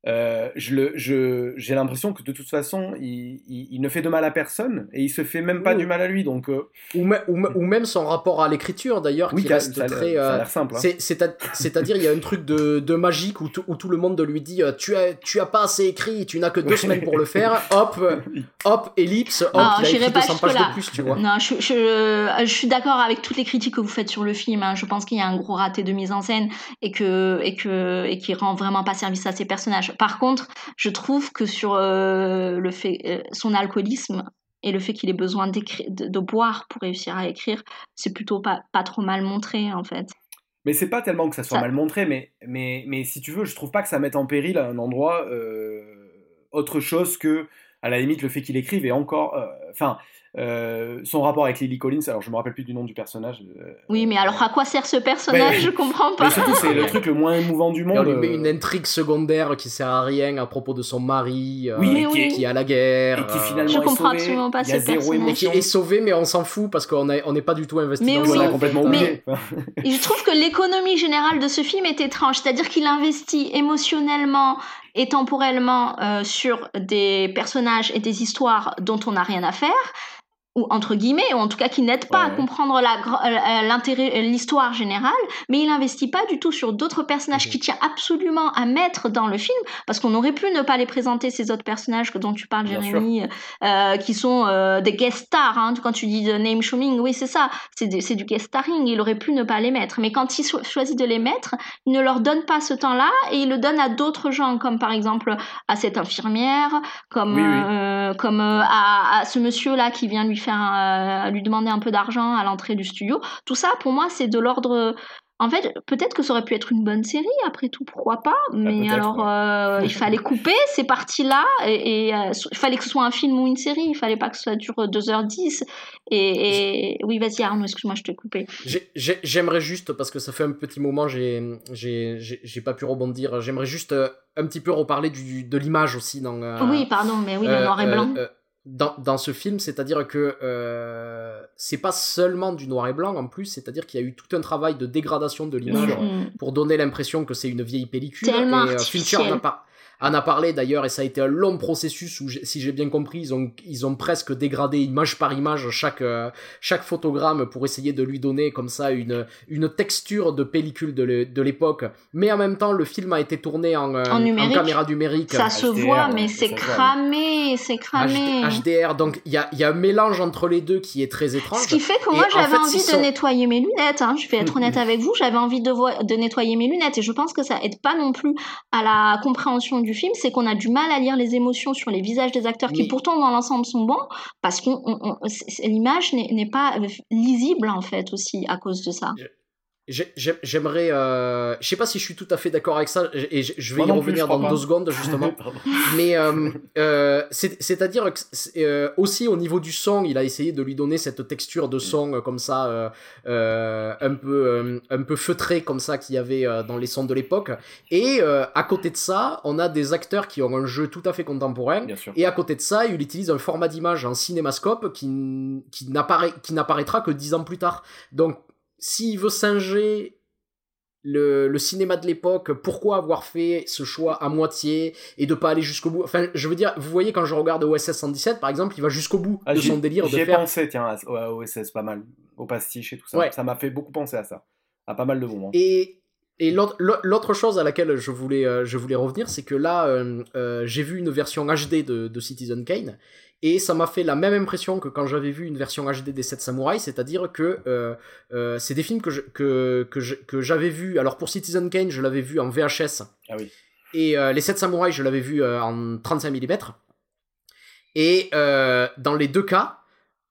euh, je j'ai l'impression que de toute façon, il, il, ne fait de mal à personne et il se fait même pas du mal à lui. Donc, euh, ou, ou, même son rapport à l'écriture d'ailleurs, qui reste ça, très. Ça a euh, l'air simple. Hein. C'est-à-dire, il y a un truc de, de magique où, où, tout le monde lui dit tu as, tu as pas assez écrit, tu n'as que deux semaines pour le faire. Hop, hop, ellipse, hop, non, il a écrit 200 pages de plus, tu vois. Non, je, je, je suis d'accord avec toutes les critiques que vous faites sur le film. Hein. Je pense qu'il y a un gros raté de mise en scène et que et que et qui rend vraiment pas service à ses personnages. Par contre, je trouve que sur euh, le fait, euh, son alcoolisme et le fait qu'il ait besoin de, de, boire pour réussir à écrire, c'est plutôt pas, pas trop mal montré en fait. Mais c'est pas tellement que ça soit mal montré, mais, mais, mais si tu veux, je trouve pas que ça mette en péril un endroit euh, autre chose que, à la limite, le fait qu'il écrive et encore. Enfin, euh, son rapport avec Lily Collins, alors je me rappelle plus du nom du personnage. Euh, oui, mais alors à quoi sert ce personnage Je comprends pas. Mais surtout, c'est le truc le moins émouvant du monde. on lui met une intrigue secondaire qui sert à rien à propos de son mari, euh, oui, qui, est, qui, est à la guerre. Et qui finalement je est comprends sauvé. absolument pas ce personnage. Et qui est sauvé, mais on s'en fout parce qu'on n'est on pas du tout investi mais dans oui, ça. complètement oublié. je trouve que l'économie générale de ce film est étrange, c'est-à-dire qu'il investit émotionnellement et temporellement sur des personnages et des histoires dont on n'a rien à faire ou entre guillemets, ou en tout cas qui n'aide pas à comprendre euh, l'intérêt, euh, l'histoire générale, mais il n'investit pas du tout sur d'autres personnages qui tient absolument à mettre dans le film, parce qu'on aurait pu ne pas les présenter ces autres personnages dont tu parles, Jérémy, euh, qui sont des guest stars. Hein, quand tu dis de name showing, oui c'est ça, c'est du guest starring. Il aurait pu ne pas les mettre, mais quand il choisit de les mettre, il ne leur donne pas ce temps-là et il le donne à d'autres gens, comme par exemple à cette infirmière, comme comme à, à, ce monsieur là qui vient lui faire euh, lui demander un peu d'argent à l'entrée du studio. Tout ça, pour moi, c'est de l'ordre. En fait, peut-être que ça aurait pu être une bonne série, après tout, pourquoi pas ah, Mais alors, euh, il fallait couper ces parties-là, et, euh, il fallait que ce soit un film ou une série, il fallait pas que ça dure 2h10. Et, oui, vas-y Arnaud, excuse-moi, je t'ai coupé. J'aimerais juste, parce que ça fait un petit moment, j'ai pas pu rebondir, j'aimerais juste un petit peu reparler du, de l'image aussi. Dans, oui, pardon, mais oui, le noir et blanc dans, dans, ce film, c'est-à-dire que euh, c'est pas seulement du noir et blanc en plus, c'est-à-dire qu'il y a eu tout un travail de dégradation de l'image mm. pour donner l'impression que c'est une vieille pellicule. Tellement et euh, Fincher n'a pas, en a parlé d'ailleurs et ça a été un long processus où, si j'ai bien compris, ils ont, ils ont presque dégradé image par image chaque, euh, chaque photogramme pour essayer de lui donner comme ça une, une texture de pellicule de l'époque. Mais en même temps, le film a été tourné en, euh, en, caméra numérique. Ça se voit, mais c'est cramé, c'est cramé. HDR, donc il y a, y a un mélange entre les deux qui est très étrange. Ce qui fait que moi j'avais envie de nettoyer mes lunettes, hein, je vais être honnête avec vous, j'avais envie de, de nettoyer mes lunettes et je pense que ça aide pas non plus à la compréhension du film, c'est qu'on a du mal à lire les émotions sur les visages des acteurs qui pourtant dans l'ensemble sont bons, parce que l'image n'est pas lisible en fait aussi à cause de ça. J'aimerais, euh, je sais pas si je suis tout à fait d'accord avec ça, et je vais y revenir dans deux secondes justement. Mais euh, euh, c'est-à-dire que euh, aussi au niveau du son, il a essayé de lui donner cette texture de son comme ça, un peu un peu feutré comme ça qu'il y avait dans les sons de l'époque. Et à côté de ça, on a des acteurs qui ont un jeu tout à fait contemporain. Et à côté de ça, il utilise un format d'image en cinémascope qui qui n'apparaît qui n'apparaîtra que dix ans plus tard. Donc s'il veut singer le, le cinéma de l'époque, pourquoi avoir fait ce choix à moitié et de pas aller jusqu'au bout? Enfin, je veux dire, vous voyez quand je regarde OSS 117 par exemple, il va jusqu'au bout Ah, de son délire de J'y ai faire. pensé, tiens, à- OSS, pas mal. Au pastiche et tout ça. Ouais. Ça m'a fait beaucoup penser à ça. À pas mal de moments. Et, et l'autre chose à laquelle je voulais, euh, je voulais revenir, c'est que là, euh, euh, j'ai vu une version HD de, de Citizen Kane, et ça m'a fait la même impression que quand j'avais vu une version HD des 7 samouraïs, c'est-à-dire que euh, euh, c'est des films que je- que, que je- que j'avais vus. Alors pour Citizen Kane, je l'avais vu en VHS, Ah oui. et euh, les 7 samouraïs, je l'avais vu en 35 mm. Et dans les deux cas,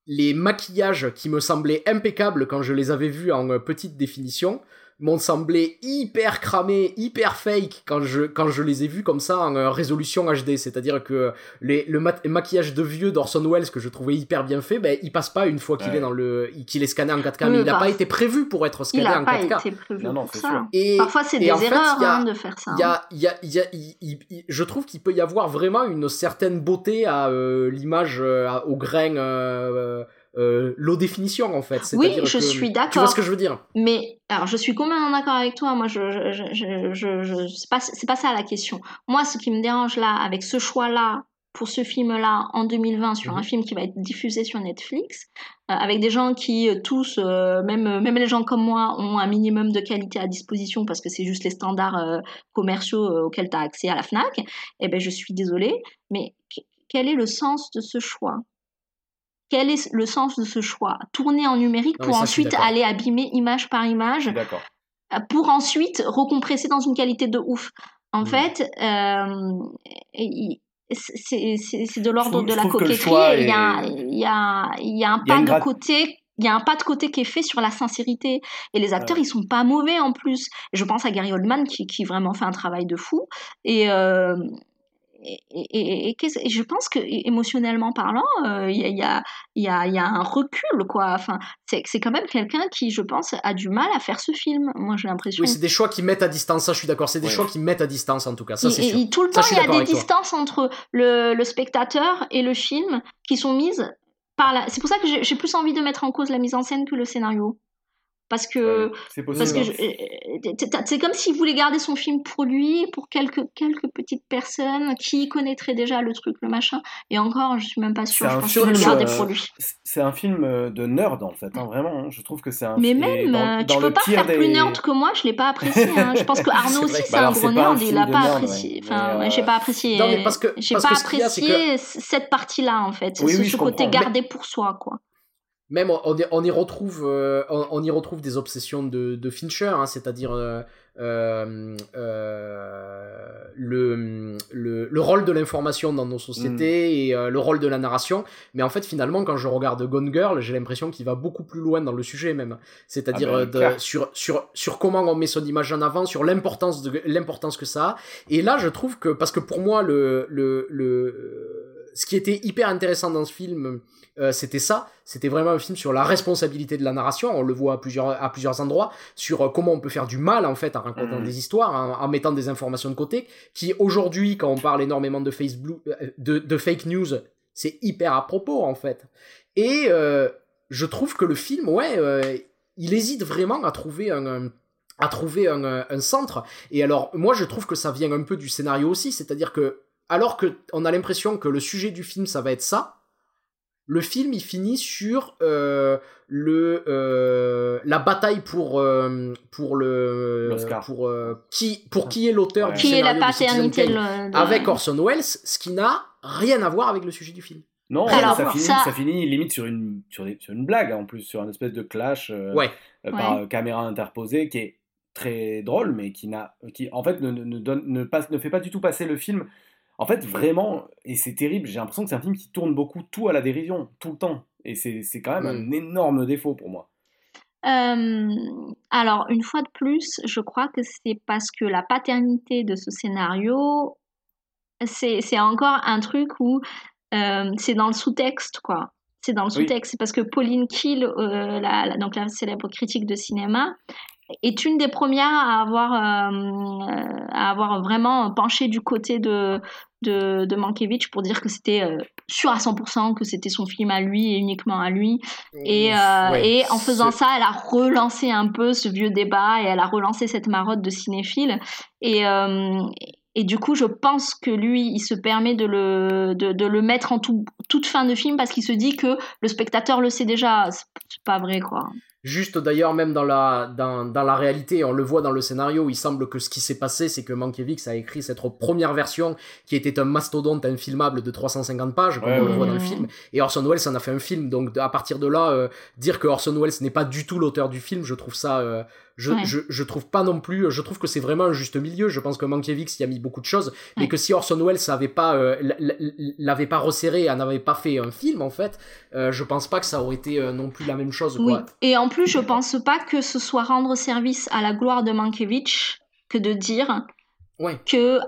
les maquillages qui me semblaient impeccables quand je les avais vus en petite définition m'ont semblé hyper cramés, hyper fake quand je, quand je les ai vus comme ça en euh, résolution HD. C'est-à-dire que les, le ma- maquillage de vieux d'Orson Welles que je trouvais hyper bien fait, ben, il passe pas une fois qu'il Ouais. est dans le, qu'il est scanné en 4K. Oui, mais il n'a pas été prévu pour être Il scanné n'a en pas 4K. été prévu Non, non, pour c'est ça. sûr. Et, Parfois, c'est des fait, erreurs y a- hein, de faire ça. il y a, il y a, il y il- je trouve qu'il peut y avoir vraiment une certaine beauté à euh, l'image, euh, au grain, euh, low définition en fait. Oui, je que- suis Tu vois d'accord. ce que je veux dire Mais alors, je suis complètement d'accord avec toi. Moi, je, je, je, je, c'est pas, pas ça la question. Moi, ce qui me dérange là, avec ce choix-là, pour ce film-là, en 2020, sur Mhm. un film qui va être diffusé sur Netflix, euh, avec des gens qui euh, tous, euh, même, même les gens comme moi, ont un minimum de qualité à disposition parce que c'est juste les standards euh, commerciaux auxquels tu as accès à la Fnac. Eh ben, je suis désolée, mais qu- quel est le sens de ce choix? Quel est le sens de ce choix? Tourner en numérique Non, pour ça, ensuite aller abîmer image par image euh, pour ensuite recompresser dans une qualité de ouf. En Mm. fait, euh, c'est de l'ordre de la coquetterie. Il y, a, est- il y, a, il y a un pas de côté. Il y a un pas de côté qui est fait sur la sincérité. Et les acteurs, Ouais. ils sont pas mauvais en plus. Je pense à Gary Oldman qui, qui vraiment fait un travail de fou. Et, euh, et, et- et- et qu'est-ce- et je pense que émotionnellement parlant, euh, il y, a, il y, a, il y, a, il y a un recul. quoi. Enfin, c'est quand même quelqu'un qui, je pense, a du mal à faire ce film. Moi, j'ai l'impression. Oui, c'est des choix qui mettent à distance, ça je suis d'accord. C'est des Ouais. choix qui mettent à distance en tout cas, ça c'est sûr. et tout le Ça, temps, il y a des toi. distances entre le, le spectateur et le film qui sont mises par la. C'est pour ça que j'ai plus envie de mettre en cause la mise en scène que le scénario. Parce que. Ouais, Parce que je- euh, t'as- c'est comme s'il voulait garder son film pour lui, pour quelques, quelques petites personnes qui connaîtraient déjà le truc, le machin. Et encore, je suis même pas sûre, je pense qu'il veut le film, garder euh, pour lui. C'est un film euh, de nerd en fait, hein, vraiment. hein. Je trouve que c'est un Mais même, dans, euh, dans tu le peux pas faire plus nerd que moi, je l'ai pas apprécié. hein. Je pense que Arnaud aussi, vrai. c'est Bah un gros nerd, il film a pas apprécié. Enfin, j'ai euh, pas apprécié. Que- j'ai pas que apprécié cette partie-là, en fait. Ce je côté gardé pour soi, quoi. Même on, on y- retrouve, euh, on, on y retrouve des obsessions de, de Fincher, hein, c'est-à-dire euh, euh, euh, le, le, le rôle de l'information dans nos sociétés et euh, le rôle de la narration. Mais en fait, finalement, quand je regarde Gone Girl, j'ai l'impression qu'il va beaucoup plus loin dans le sujet même. C'est-à-dire Ah ben, euh, sur, sur, sur comment on met son image en avant, sur l'importance de l'importance que ça a. Et là, je trouve que, parce que pour moi, le, le, le, ce qui était hyper intéressant dans ce film, euh, c'était ça. C'était vraiment un film sur la responsabilité de la narration. On le voit à plusieurs, à plusieurs endroits. Sur euh, comment on peut faire du mal, en fait, en racontant Mhm. des histoires, en, en mettant des informations de côté. Qui, aujourd'hui, quand on parle énormément de, Facebook, euh, de, de fake news, c'est hyper à propos, en fait. Et euh, je trouve que le film, ouais, euh, il hésite vraiment à trouver un, un- à trouver un centre. Et alors, moi, je trouve que ça vient un peu du scénario aussi, c'est-à-dire que, alors que on a l'impression que le sujet du film, ça va être ça, le film, il finit sur euh, le euh, la bataille pour euh, pour le L'Oscar. pour euh, qui pour qui est l'auteur Ouais. du Qui est la de paternité de- avec Orson Welles, ce qui n'a rien à voir avec le sujet du film. Non, Alors, ça, finit, ça- ça finit limite sur une, sur, des- sur une blague en plus, sur une espèce de clash euh, Ouais. euh, par Ouais. caméra interposée qui est très drôle, mais qui, n'a, qui en fait ne, ne, ne donne, ne, passe, ne fait pas du tout passer le film. En fait, vraiment, et c'est terrible, j'ai l'impression que c'est un film qui tourne beaucoup tout à la dérision, tout le temps. Et c'est, c'est quand même Mm. un énorme défaut pour moi. Euh, alors, une fois de plus, je crois que c'est parce que la paternité de ce scénario, c'est c'est encore un truc où euh, c'est dans le sous-texte, quoi. C'est dans le Oui. sous-texte. C'est parce que Pauline Kiel, euh, la, la- donc la célèbre critique de cinéma, est une des premières à avoir, euh, à avoir vraiment penché du côté de, de, de Mankiewicz pour dire que c'était euh, sûr à 100% que c'était son film à lui et uniquement à lui. Et, euh, et en faisant ça, elle a relancé un peu ce vieux débat et elle a relancé cette marotte de cinéphile. Et, et du coup, je pense que lui, il se permet de le, de, de le mettre en tout, toute fin de film parce qu'il se dit que le spectateur le sait déjà. C'est pas vrai, quoi. Juste d'ailleurs, même dans la, dans, dans, la réalité, on le voit dans le scénario, il semble que ce qui s'est passé, c'est que Mankiewicz a écrit cette première version qui était un mastodonte infilmable de 350 pages, comme on le voit dans le film, et Orson Welles en a fait un film. Donc à partir de là, euh, dire que Orson Welles n'est pas du tout l'auteur du film, je trouve ça, euh, je, je, je, trouve pas non plus, je trouve que c'est vraiment un juste milieu. Je pense que Mankiewicz y a mis beaucoup de choses, mais que si Orson Welles avait pas, euh, l'avait pas resserré, n'avait pas fait un film en fait, euh, je pense pas que ça aurait été euh, non plus la même chose. Oui. Et en plus, je pense pas que ce soit rendre service à la gloire de Mankiewicz que de dire que,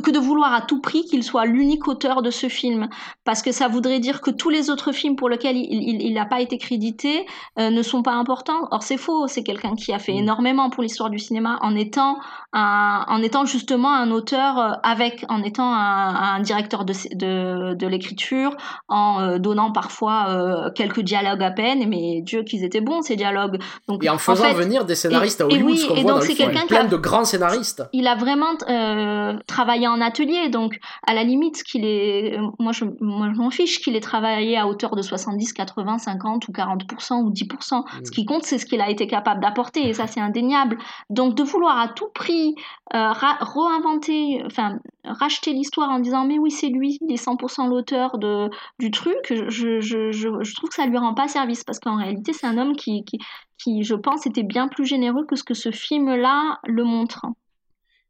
que, de vouloir à tout prix qu'il soit l'unique auteur de ce film. Parce que ça voudrait dire que tous les autres films pour lesquels il n'a pas été crédité euh, ne sont pas importants. Or, c'est faux. C'est quelqu'un qui a fait mm. énormément pour l'histoire du cinéma en étant, un, en étant justement un auteur euh, avec, en étant un, un directeur de, de, de l'écriture, en euh, donnant parfois quelques dialogues à peine. Mais Dieu qu'ils étaient bons, ces dialogues. Donc, et en faisant venir des scénaristes à Hollywood, ce qu'on voit dans le film, plein de grands scénaristes. Il a vraiment euh, travailler en atelier. Donc, à la limite, qu'il est, moi, je, moi, je m'en fiche qu'il ait travaillé à hauteur de 70, 80, 50 ou 40% ou 10%. Mm. Ce qui compte, c'est ce qu'il a été capable d'apporter, et ça, c'est indéniable. Donc, de vouloir à tout prix euh, réinventer, enfin, racheter l'histoire en disant, mais oui, c'est lui, il est 100% l'auteur de, du truc, je, je, je, trouve que ça lui rend pas service, parce qu'en réalité, c'est un homme qui, qui, qui, je pense, était bien plus généreux que ce que ce film-là le montre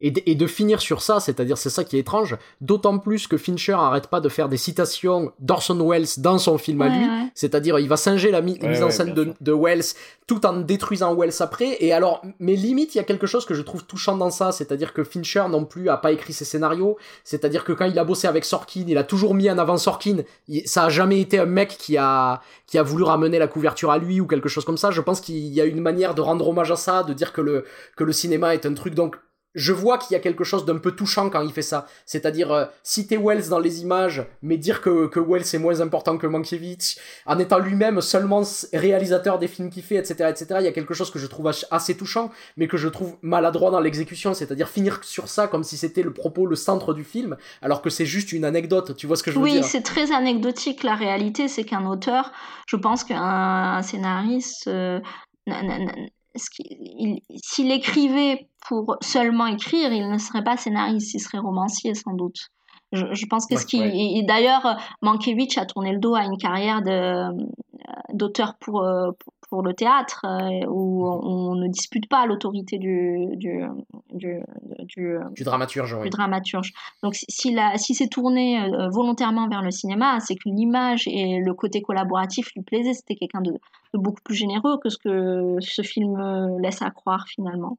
et de, finir sur ça, c'est-à-dire c'est ça qui est étrange, d'autant plus que Fincher arrête pas de faire des citations d'Orson Welles dans son film à lui, c'est-à-dire il va singer la mise en scène de, Welles tout en détruisant Welles après, et alors, mais limite, il y a quelque chose que je trouve touchant dans ça, c'est-à-dire que Fincher non plus a pas écrit ses scénarios, c'est-à-dire que quand il a bossé avec Sorkin, il a toujours mis en avant Sorkin, ça a jamais été un mec qui a, qui a voulu ramener la couverture à lui ou quelque chose comme ça, je pense qu'il y a une manière de rendre hommage à ça, de dire que le, que le cinéma est un truc, donc je vois qu'il y a quelque chose d'un peu touchant quand il fait ça. C'est-à-dire euh, citer Wells dans les images, mais dire que, que Wells est moins important que Mankiewicz, en étant lui-même seulement réalisateur des films qu'il fait, etc., etc. Il y a quelque chose que je trouve assez touchant, mais que je trouve maladroit dans l'exécution. C'est-à-dire finir sur ça comme si c'était le propos, le centre du film, alors que c'est juste une anecdote. Tu vois ce que je veux dire? Oui, c'est très anecdotique. La réalité, c'est qu'un auteur, je pense qu'un scénariste. Euh, s'il écrivait pour seulement écrire, il ne serait pas scénariste, il serait romancier sans doute. Je, pense que ce qui. D'ailleurs, Mankiewicz a tourné le dos à une carrière d'auteur pour, pour le théâtre, euh, où on, ne dispute pas l'autorité du, du, du, du, dramaturge. Du dramaturge. Donc, si, si c'est tourné euh, volontairement vers le cinéma, c'est que l'image et le côté collaboratif lui plaisaient. C'était quelqu'un de, de, beaucoup plus généreux que ce que ce film laisse à croire finalement.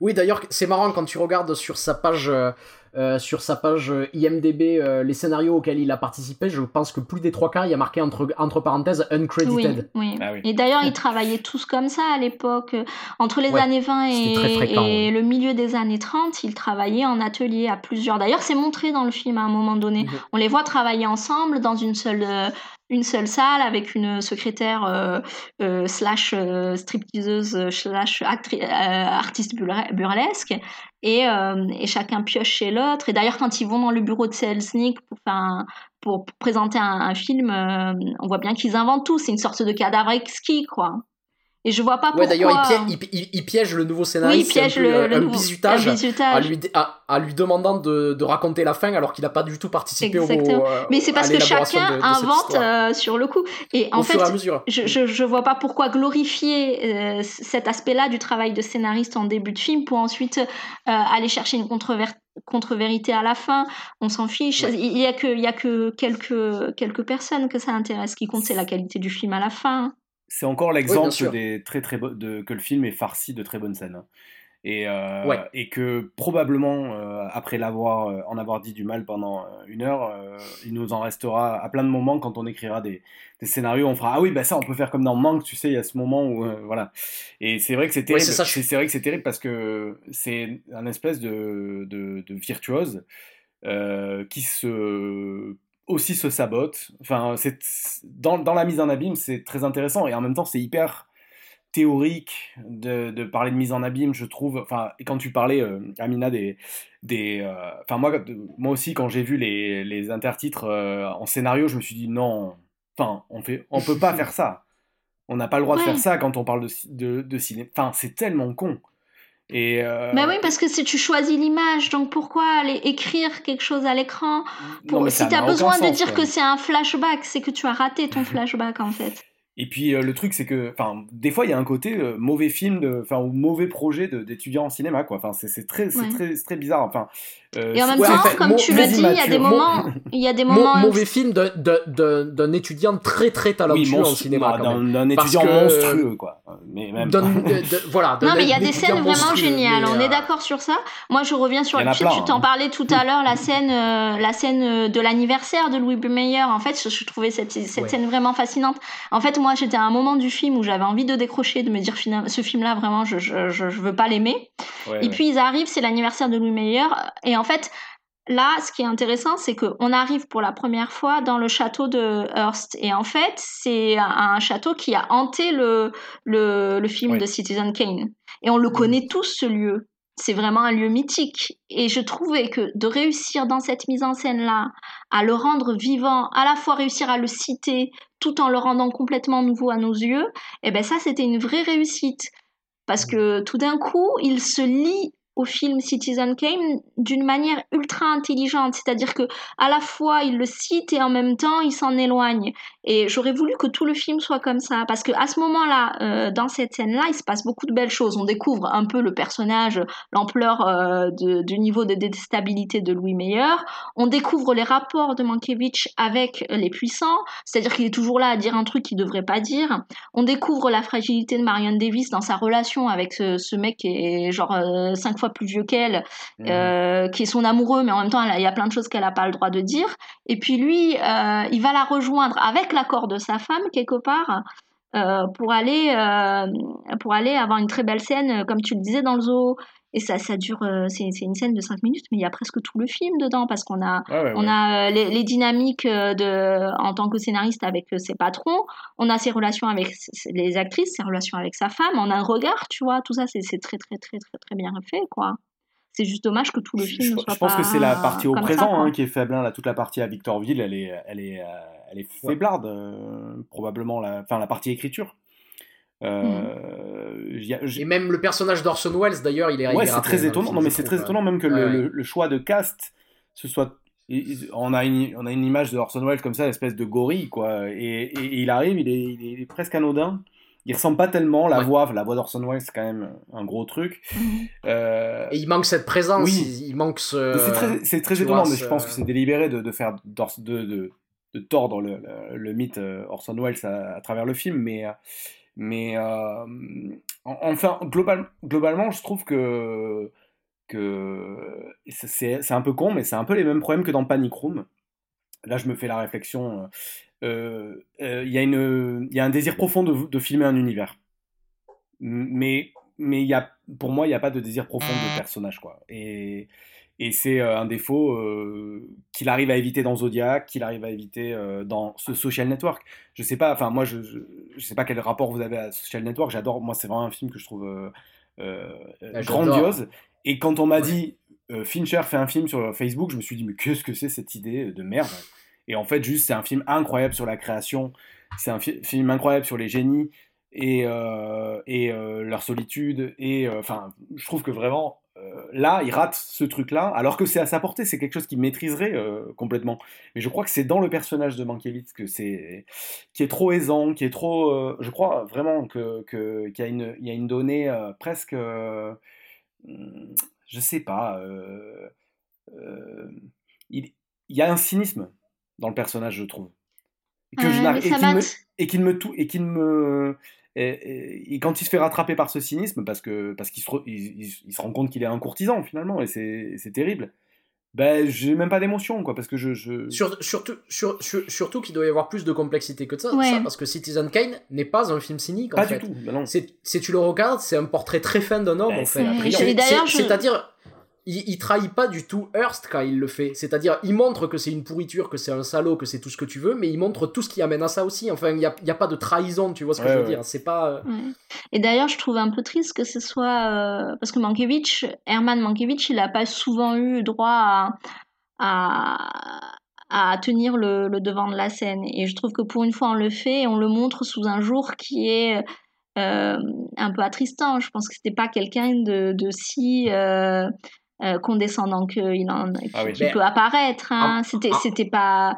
Oui, d'ailleurs, c'est marrant quand tu regardes sur sa page, euh, euh, sur sa page IMDb euh, les scénarios auxquels il a participé. Je pense que plus des trois quarts, il y a marqué entre, entre parenthèses uncredited. Oui, ah oui. Et d'ailleurs, ils travaillaient tous comme ça à l'époque. Entre les années 20 et, et le milieu des années 30, ils travaillaient en atelier à plusieurs. D'ailleurs, c'est montré dans le film à un moment donné. Mhm. On les voit travailler ensemble dans une seule une seule salle avec une secrétaire euh, euh, slash euh, stripteaseuse slash artiste burlesque et, et, chacun pioche chez l'autre. Et d'ailleurs, quand ils vont dans le bureau de Selznick pour, pour, présenter un, un film, on voit bien qu'ils inventent tout. C'est une sorte de cadavre exquis, quoi. Et je vois pas pourquoi. Ouais, d'ailleurs, il, il, piège le nouveau scénariste. Oui, il piège le, un, nouveau, bisutage, À, lui, à, lui demandant de, de raconter la fin alors qu'il n'a pas du tout participé Exactement. au. Euh, Mais c'est parce que chacun invente euh, sur le coup. Et en fait, je, je, je, vois pas pourquoi glorifier euh, cet aspect-là du travail de scénariste en début de film pour ensuite aller chercher une contre-vérité à la fin. On s'en fiche. Il y a que, il y a que quelques, quelques personnes que ça intéresse. Ce qui compte, c'est la qualité du film à la fin. C'est encore l'exemple des très très de, que le film est farci de très bonnes scènes. Hein. Et, euh, Ouais. et que probablement, euh, après l'avoir, euh, en avoir dit du mal pendant une heure, il nous en restera à plein de moments quand on écrira des, des scénarios, on fera ah oui bah ça on peut faire comme dans Manque, tu sais, il y a ce moment où voilà. Et c'est vrai que c'est terrible. c'est je- vrai que c'est terrible parce que c'est un espèce de, de, de virtuose qui se aussi se sabote. Enfin, c'est dans, dans la mise en abîme, c'est très intéressant et en même temps c'est hyper théorique de, de parler de mise en abîme, je trouve. Enfin, quand tu parlais, euh, Amina, des, des, euh, enfin moi, moi aussi quand j'ai vu les, les intertitres euh, en scénario, je me suis dit non. Enfin, on fait, on peut pas faire ça. On n'a pas le droit de faire ça quand on parle de, de, de cinéma. Enfin, c'est tellement con. Et euh, Bah oui, parce que c'est tu choisis l'image, donc pourquoi aller écrire quelque chose à l'écran? Pour... Si tu as besoin de dire que c'est un flashback, c'est que tu as raté ton flashback en fait. Et puis euh, le truc c'est que, enfin, des fois il y a un côté euh, mauvais film, de- enfin ou mauvais projet d'étudiants en cinéma quoi. Enfin c'est c'est très, c'est Ouais. très, c'est très bizarre. Enfin. euh, Et en même ouais, temps, en fait, comme mo- tu le dis, il y a des moments, il y a des moments. mauvais film d'un- étudiant très très talentueux oui, en cinéma. d'un étudiant que- monstrueux quoi. Mais même. D'un- de- de- voilà, d'un Non, mais il y a des scènes vraiment géniales. On est d'accord sur ça. Moi, je reviens sur en a tu, t'en hein. parlais tout à l'heure, la scène, la scène de l'anniversaire de Louis B. Mayer. En fait, je, trouvais cette, cette scène vraiment fascinante. En fait, moi, j'étais à un moment du film où j'avais envie de décrocher, de me dire, finalement, ce film-là, vraiment, je, je, je, veux pas l'aimer. Ouais, Et ouais. puis ils arrivent, c'est l'anniversaire de Louis Meyer. Et en fait, là, ce qui est intéressant, c'est qu'on arrive pour la première fois dans le château de Hearst. Et en fait, c'est un, un château qui a hanté le, le, le film Ouais. de Citizen Kane. Et on le connaît tous, ce lieu. C'est vraiment un lieu mythique. Et je trouvais que de réussir dans cette mise en scène-là, à le rendre vivant, à la fois réussir à le citer, tout en le rendant complètement nouveau à nos yeux, eh ben ça, c'était une vraie réussite parce que tout d'un coup, il se lie au film Citizen Kane d'une manière ultra intelligente, c'est-à-dire que à la fois il le cite et en même temps il s'en éloigne. Et j'aurais voulu que tout le film soit comme ça, parce que à ce moment-là, euh, dans cette scène-là, il se passe beaucoup de belles choses. On découvre un peu le personnage, l'ampleur euh, du niveau de déstabilité de Louis Meyer. On découvre les rapports de Mankiewicz avec les puissants, c'est-à-dire qu'il est toujours là à dire un truc qu'il devrait pas dire. On découvre la fragilité de Marion Davis dans sa relation avec ce, ce mec qui est genre euh, cinq fois plus vieux qu'elle, euh, qui est son amoureux, mais en même temps, il y a plein de choses qu'elle n'a pas le droit de dire. Et puis lui, il va la rejoindre avec l'accord de sa femme, quelque part, euh, pour, aller, euh, pour aller avoir une très belle scène, euh, comme tu le disais, dans le zoo. Et ça, ça dure, euh, c'est c'est une scène de 5 minutes, mais il y a presque tout le film dedans, parce qu'on a, ouais, on ouais. a les, les dynamiques de, en tant que scénariste avec ses patrons, on a ses relations avec les actrices, ses relations avec sa femme, on a un regard, tu vois, tout ça, c'est c'est très, très, très, très, très bien fait, quoi. C'est juste dommage que tout le film je- ne soit je pense pas que c'est la partie au ça, présent hein, qui est faible. hein. Là, toute la partie à Victorville, elle est, elle est, euh, elle est Ouais. faiblarde, euh, probablement. La, enfin, la partie écriture. Euh, y a- j'- Et même le personnage d'Orson Welles, d'ailleurs, il est. Ouais, est c'est très étonnant. Non, mais c'est très étonnant même que Ouais, le, ouais. le- le choix de cast ce soit. On a, une, on a une image de Orson Welles comme ça, espèce de gorille, quoi. Et, et- et il arrive, il est, il est presque anodin. Il ressemble pas tellement. La Ouais. voix, la voix d'Orson Welles, c'est quand même un gros truc. Mhm. Euh, Et il manque cette présence, Oui. il, il manque ce. C'est très, c'est très tu étonnant, vois, mais je pense que c'est délibéré de, de faire de, de, de tordre le, le, le mythe euh, Orson Welles à, à travers le film, mais, euh, mais euh, en- enfin global, globalement, je trouve que que c'est c'est un peu con, mais c'est un peu les mêmes problèmes que dans Panic Room. Là, je me fais la réflexion. Euh, euh, Il y, a une- y a un désir profond de, de filmer un univers, mais mais y a, pour moi, il n'y a pas de désir profond de personnage, quoi. Et, et c'est euh, un défaut euh, qu'il arrive à éviter dans Zodiac, qu'il arrive à éviter euh, dans ce Social Network. Je sais pas, enfin moi je, je, je sais pas quel rapport vous avez à Social Network. J'adore, moi c'est vraiment un film que je trouve euh, Ah, grandiose. Et quand on m'a dit Fincher fait un film sur Facebook, je me suis dit mais qu'est-ce que c'est cette idée de merde? Et en fait juste c'est un film incroyable sur la création, c'est un fi- film incroyable sur les génies et, euh, et euh, leur solitude. Et euh, enfin, je trouve que vraiment, là, il rate ce truc-là, alors que c'est à sa portée, c'est quelque chose qu'il maîtriserait complètement. Mais je crois que c'est dans le personnage de Mankiewicz que c'est qui est trop aisant, qui est trop. je crois vraiment que qu'il y a une il y a une donnée presque. hum, je sais pas. il y a un cynisme dans le personnage, je trouve. que je n'arrive et qu'il me et qu'il me tout et qu'il me et, quand il se fait rattraper par ce cynisme, parce que parce qu'il se, il, se rend compte qu'il est un courtisan finalement, et c'est terrible. Ben, j'ai même pas d'émotion, quoi, parce que je. je... surtout, sur, surtout qu'il doit y avoir plus de complexité que ça, ça parce que Citizen Kane n'est pas un film cynique, en pas fait. du tout, ben Si tu le regardes, c'est un portrait très fin d'un homme, ben, en fait. C'est-à-dire, il, trahit pas du tout Hearst quand il le fait. C'est-à-dire, il montre que c'est une pourriture, que c'est un salaud, que c'est tout ce que tu veux, mais il montre tout ce qui amène à ça aussi. Enfin, il n'y a, y a, pas de trahison, tu vois ce que je veux dire. C'est pas. Euh, Et d'ailleurs, je trouve un peu triste que ce soit. Euh, parce que Mankiewicz, Herman Mankiewicz, il n'a pas souvent eu droit à. à tenir le, devant de la scène. Et je trouve que pour une fois, on le fait et on le montre sous un jour qui est euh, un peu attristant. Je pense que c'était pas quelqu'un de, de si euh, condescendant qu'il en ah peut apparaître. Hein. C'était c'était pas.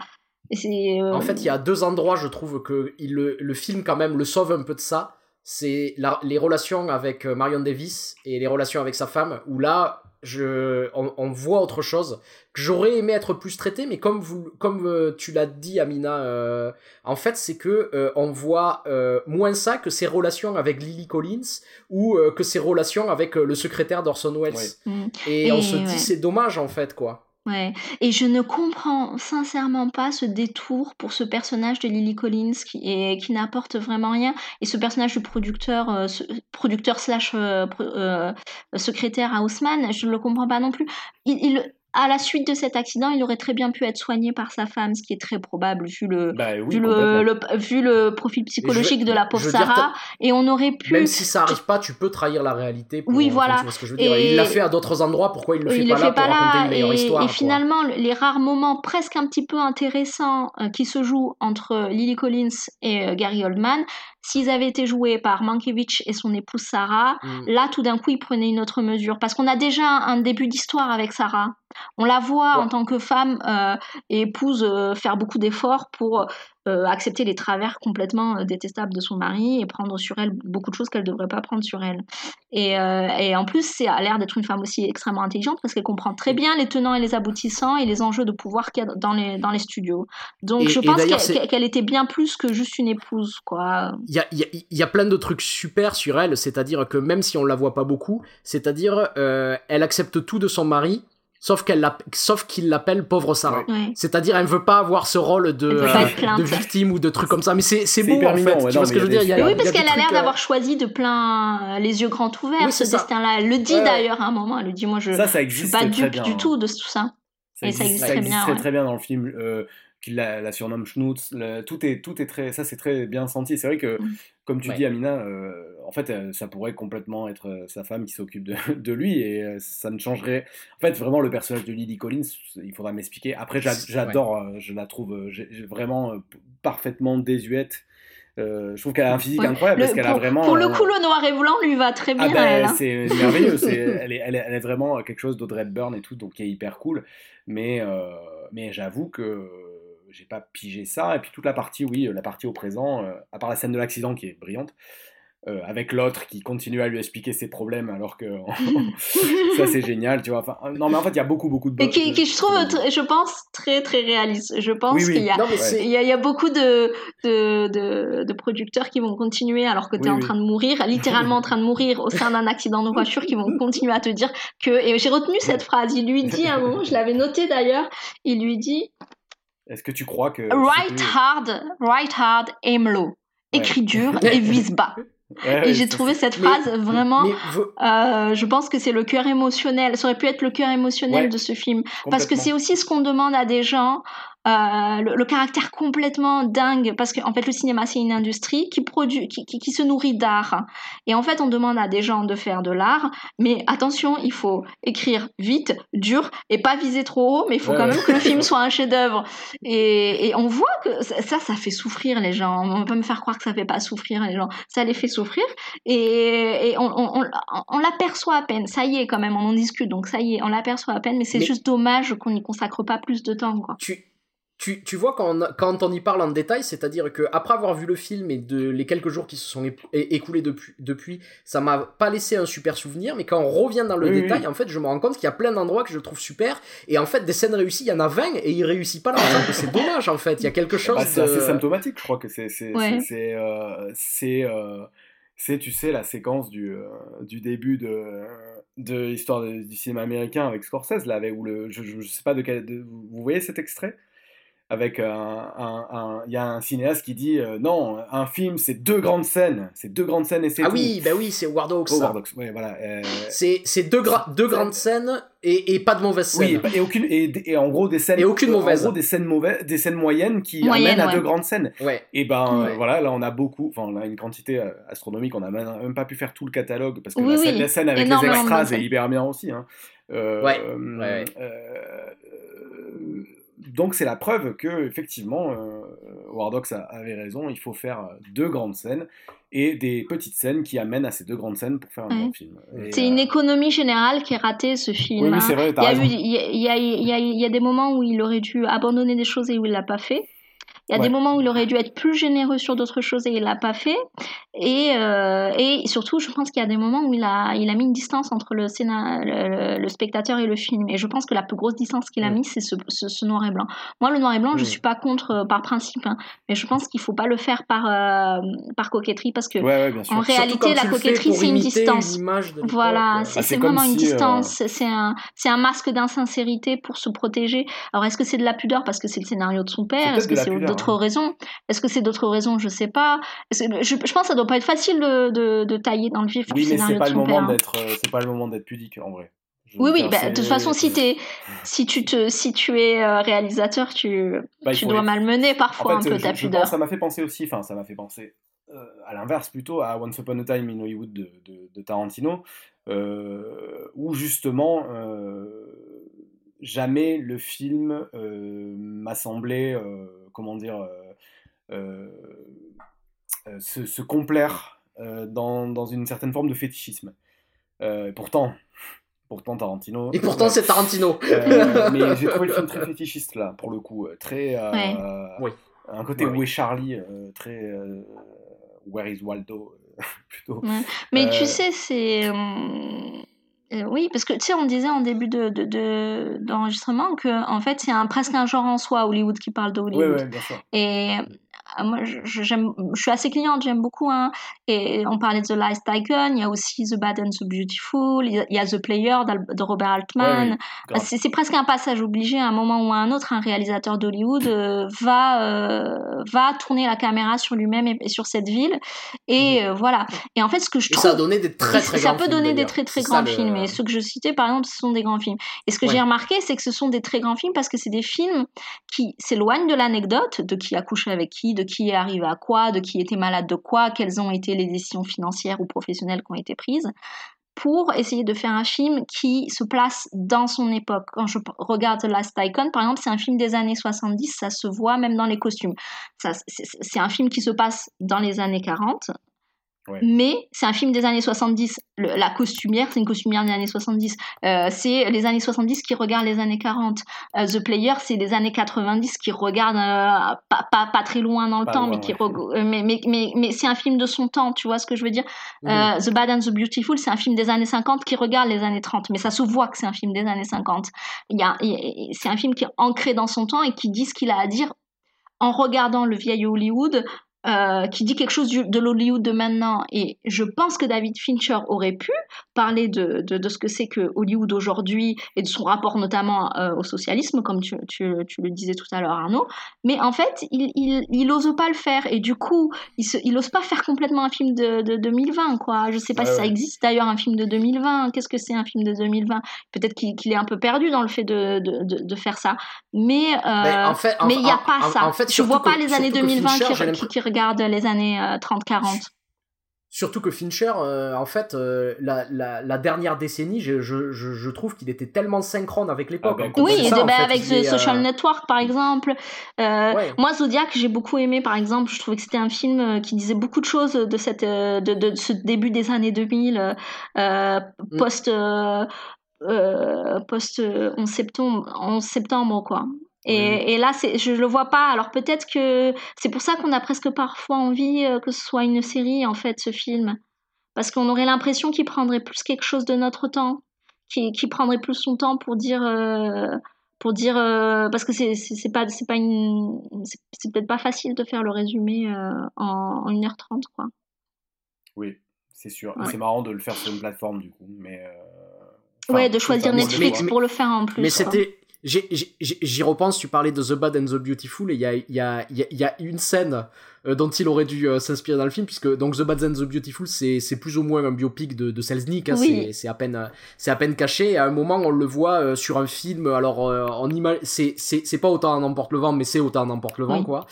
Euh, en fait, il y a deux endroits, je trouve, que il, le, le, film, quand même, le sauve un peu de ça. C'est les relations avec euh, Marion Davis et les relations avec sa femme, où là, je, on, voit autre chose que j'aurais aimé être plus traité, mais comme vous, comme euh, tu l'as dit, Amina, euh, en fait, c'est que euh, on voit moins ça que ses relations avec Lily Collins ou que ses relations avec le secrétaire d'Orson Welles. Mm. Et, on se dit c'est dommage en fait quoi. Ouais, et je ne comprends sincèrement pas ce détour pour ce personnage de Lily Collins qui, qui n'apporte vraiment rien. Et ce personnage de producteur, euh, producteur slash euh, euh, secrétaire à Haussmann, je ne le comprends pas non plus. Il, à la suite de cet accident, il aurait très bien pu être soigné par sa femme, ce qui est très probable vu le, bah vu, le, vu le profil psychologique de la pauvre Sarah. Et on aurait pu. Même si ça arrive pas, tu peux trahir la réalité. oui, voilà. ce que je veux dire. il l'a fait à d'autres endroits, pourquoi il le fait il pas là fait pas pour là, une meilleure histoire Et finalement, les rares moments presque un petit peu intéressants euh, qui se jouent entre Lily Collins et euh, Gary Oldman, S'ils avaient été joués par Mankiewicz et son épouse Sarah, mm. là tout d'un coup ils prenaient une autre mesure parce qu'on a déjà un début d'histoire avec Sarah. On la voit en tant que femme euh, et épouse euh, faire beaucoup d'efforts pour euh, accepter les travers complètement détestables de son mari et prendre sur elle beaucoup de choses qu'elle ne devrait pas prendre sur elle. Et, et en plus, c'est a l'air d'être une femme aussi extrêmement intelligente parce qu'elle comprend très bien les tenants et les aboutissants et les enjeux de pouvoir qu'il y a dans les, dans les studios. Donc je pense qu'elle était bien plus que juste une épouse. quoi. Il y a, y, y a, plein de trucs super sur elle, c'est-à-dire que même si on la voit pas beaucoup, c'est-à-dire elle accepte tout de son mari sauf qu'elle sauf qu'il l'appelle pauvre Sarah. C'est-à-dire elle veut pas avoir ce rôle de, euh, de victime ou de trucs comme ça. Mais c'est c'est beau en fait. tu vois ce que je veux dire? Oui, parce qu'elle a l'air d'avoir euh, choisi de plein euh, les yeux grands ouverts ce destin-là. Elle le dit d'ailleurs à un moment. Elle le dit moi je, ça, ça suis pas dupe du tout de tout ça. Ça Et ça existe, très bien. Très, très bien dans le film. Euh, qu'il la, la, surnomme Schnutz. tout, est, tout est très. Ça, c'est très bien senti. C'est vrai que, mm. Comme tu dis, Amina, en fait, euh, ça pourrait complètement être euh, sa femme qui s'occupe de, lui et euh, ça ne changerait. En fait, vraiment, le personnage de Lily Collins, il faudra m'expliquer. Après, j'adore, je la trouve vraiment parfaitement désuète. je trouve qu'elle a un physique incroyable parce qu'elle a vraiment. Pour le coup, le noir et blanc lui va très ah bien. Ben, hein. C'est merveilleux. elle, est, elle, est, vraiment quelque chose d'Audrey Hepburn et tout, donc qui est hyper cool. Mais, mais j'avoue que j'ai pas pigé ça. Et puis toute la partie, oui, la partie au présent, à part la scène de l'accident qui est brillante, euh, avec l'autre qui continue à lui expliquer ses problèmes alors que ça c'est génial tu vois. Enfin, non mais en fait il y a beaucoup beaucoup de et qui, qui je trouve je pense très très réaliste. Je pense qu'il y a il y, y, a beaucoup de de, de, de producteurs qui vont continuer alors que tu es en train de mourir littéralement en train de mourir au sein d'un accident de voiture qui vont continuer à te dire que et j'ai retenu cette phrase. Il lui dit à un moment je l'avais noté d'ailleurs il lui dit est-ce que tu crois que write hard write hard aim low écris dur et vise bas et j'ai trouvé cette phrase vraiment. Euh, je pense que c'est le cœur émotionnel. Ça aurait pu être le cœur émotionnel de ce film. Parce que c'est aussi ce qu'on demande à des gens euh, le, caractère complètement dingue, parce qu'en en fait le cinéma c'est une industrie qui produit, qui, qui, se nourrit d'art. Et en fait on demande à des gens de faire de l'art, mais attention, il faut écrire vite, dur, et pas viser trop haut, mais il faut quand même que le film soit un chef-d'œuvre. Et, et, on voit que ça, ça fait souffrir les gens. On peut me faire croire que ça fait pas souffrir les gens. Ça les fait souffrir, et, et on, on, on, l'aperçoit à peine. Ça y est quand même, on en discute, donc ça y est, on l'aperçoit à peine, mais c'est juste dommage qu'on n'y consacre pas plus de temps. Quoi. Tu tu, tu vois, quand on, quand on y parle en détail, c'est-à-dire que après avoir vu le film et de les quelques jours qui se sont écoulés depuis, depuis ça m'a pas laissé un super souvenir, mais quand on revient dans le détail, en fait, je me rends compte qu'il y a plein d'endroits que je trouve super, et en fait, des scènes réussies, il y en a 20, et il réussit pas là. c'est dommage, en fait, il y a quelque chose bah, C'est assez symptomatique, je crois que c'est... C'est... C'est... Euh, euh, c'est, tu sais, la séquence du, euh, du début de de l'histoire du cinéma américain avec Scorsese, là, avec, où le, je, je, sais pas de quel. vous voyez cet extrait? Avec un, il y a un cinéaste qui dit euh, non, un film c'est deux grandes scènes, c'est deux grandes scènes et c'est ah oui, bah oui, c'est War Dogs. Oh, voilà. Euh, c'est c'est deux, deux grandes scènes et, et, pas de mauvaises scènes. Oui, et, aucune et, et, en gros des scènes et aucune mauvaise. En gros des scènes mauvaises, des scènes moyennes qui amènent à deux grandes scènes. Ouais. Et ben voilà, là on a beaucoup, enfin on a une quantité euh, astronomique, on n'a même, pas pu faire tout le catalogue parce que la, scène, la, scène, avec les extras est hyper bien aussi. Hein. ouais. ouais donc c'est la preuve que effectivement euh, Wardox avait raison, il faut faire deux grandes scènes et des petites scènes qui amènent à ces deux grandes scènes pour faire un bon film. C'est une économie générale qui est ratée ce film. Oui, c'est vrai, il y, y, a des moments où il aurait dû abandonner des choses et où il l'a pas fait. Il y a des moments où il aurait dû être plus généreux sur d'autres choses et il l'a pas fait. Et, euh, et surtout, je pense qu'il y a des moments où il a, il a mis une distance entre le, le, le, spectateur et le film. Et je pense que la plus grosse distance qu'il a mm. mis, c'est ce, ce, noir et blanc. Moi, le noir et blanc, je je suis pas contre euh, par principe, hein. mais je pense qu'il faut pas le faire par, euh, par coquetterie parce que en réalité, la coquetterie, c'est une distance. voilà, c'est ah, vraiment une distance. C'est un, un masque d'insincérité pour se protéger. Alors, est-ce que c'est de la pudeur parce que c'est le scénario de son père? Est-ce que c'est d'autres hein. raisons Est-ce que c'est d'autres raisons? Je sais pas. je, je pense que ça doit pas être facile de, de, tailler dans le vif oui, mais c'est pas le moment d'être, euh, c'est pas le moment d'être pudique en vrai. oui, oui, bah, de toute façon, si, es, si, tu te, si tu es euh, réalisateur, tu, bah, tu dois malmener parfois un peu ta pudeur. ça m'a fait penser aussi, enfin, ça m'a fait penser euh, à l'inverse plutôt, à Once Upon a Time in Hollywood de, de, Tarantino, où justement, jamais le film m'a semblé, comment dire, euh, se, complaire euh, dans, dans, une certaine forme de fétichisme. Euh, pourtant, pourtant Tarantino. Et pourtant c'est Tarantino. mais j'ai trouvé le film très fétichiste là, pour le coup, très. Oui. Un côté où est Charlie, très. Where is Waldo plutôt. Mais tu sais, c'est. Oui, parce que tu sais, on disait en début de, d'enregistrement de, que en fait, c'est un, presque un genre en soi, Hollywood qui parle de Hollywood. Oui, bien sûr. Et moi, je, j'aime, je suis assez cliente, j'aime beaucoup. Hein. Et on parlait de The Last Icon, il y a aussi The Bad and the Beautiful, il y a The Player de Robert Altman. c'est, presque un passage obligé, à un moment ou à un autre, un réalisateur d'Hollywood euh, va, euh, va tourner la caméra sur lui-même et, sur cette ville. Et mhm. euh, voilà. Et en fait, ce que je trouve. ça a donné des très très Ça peut donner des très très grands films. Et ceux que je citais, par exemple, ce sont des grands films. Et ce que j'ai remarqué, c'est que ce sont des très grands films parce que c'est des films qui s'éloignent de l'anecdote, de qui a couché avec qui, de qui est arrivé à quoi, de qui était malade de quoi, quelles ont été les décisions financières ou professionnelles qui ont été prises, pour essayer de faire un film qui se place dans son époque. Quand je regarde Last Icon, par exemple, c'est un film des années 70, ça se voit même dans les costumes. C'est un film qui se passe dans les années 40, mais c'est un film des années 70. la costumière, c'est une costumière des années 70. Euh, c'est les années 70 qui regardent les années 40. Euh, The Player, c'est les années 90 qui regardent euh, pas, pas, pas, très loin dans le temps, mais, qui mais, mais, mais, mais c'est un film de son temps, tu vois ce que je veux dire? The Bad and the Beautiful, c'est un film des années 50 qui regarde les années 30, mais ça se voit que c'est un film des années 50. Il y a, c'est un film qui est ancré dans son temps et qui dit ce qu'il a à dire en regardant le vieil Hollywood euh, qui dit quelque chose de l'Hollywood de maintenant. Et je pense que David Fincher aurait pu parler de, de, de ce que c'est que Hollywood aujourd'hui et de son rapport notamment euh, au socialisme, comme tu, tu, tu, le disais tout à l'heure, Arnaud. Mais en fait, il, il, il ose pas le faire. Et du coup, il, se, il ose pas faire complètement un film de, de 2020, quoi. Je sais pas si ça existe d'ailleurs un film de 2020. Qu'est-ce que c'est un film de 2020 Peut-être qu'il est un peu perdu dans le fait de, de, de faire ça. Mais, euh, en fait, mais il n'y a pas ça. En fait, je vois pas les années 2020 qui, qui, regarde les années 30-40. Euh, Surtout que Fincher, euh, en fait, euh, la, la, dernière décennie, je, je, je trouve qu'il était tellement synchrone avec l'époque. Ah, ben, oui, ben, avec The Social Network, par exemple. Moi, Zodiac, j'ai beaucoup aimé, par exemple. Je trouvais que c'était un film qui disait beaucoup de choses de, cette, de, de ce début des années 2000, mm. post, post 11 septembre, 11 septembre, quoi. Et, et là, je le vois pas. Alors peut-être que c'est pour ça qu'on a presque parfois envie euh, que ce soit une série, en fait, ce film. Parce qu'on aurait l'impression qu'il prendrait plus quelque chose de notre temps, qu'il, prendrait plus son temps pour dire... euh, pour dire euh, parce que c'est, pas c'est pas une c'est, peut-être pas facile de faire le résumé euh, en, en 1h30 quoi. Oui, c'est sûr. Ouais. C'est marrant de le faire sur une plateforme du coup, mais. euh, ouais, de choisir Netflix mais- pour le faire en plus. Mais c'était. J'y repense, tu parlais de The Bad and the Beautiful, et il y a, y, a, y, a, une scène dont il aurait dû euh, s'inspirer dans le film, puisque donc The Bad and the Beautiful, c'est c'est plus ou moins un biopic de, de Selznick, hein, Oui. c'est- c'est à, peine, euh, c'est à peine caché, et à un moment on le voit euh, sur un film, alors euh, en ima- c'est c'est- c'est pas autant en emporte le vent, mais c'est autant en emporte le vent, Oui. quoi.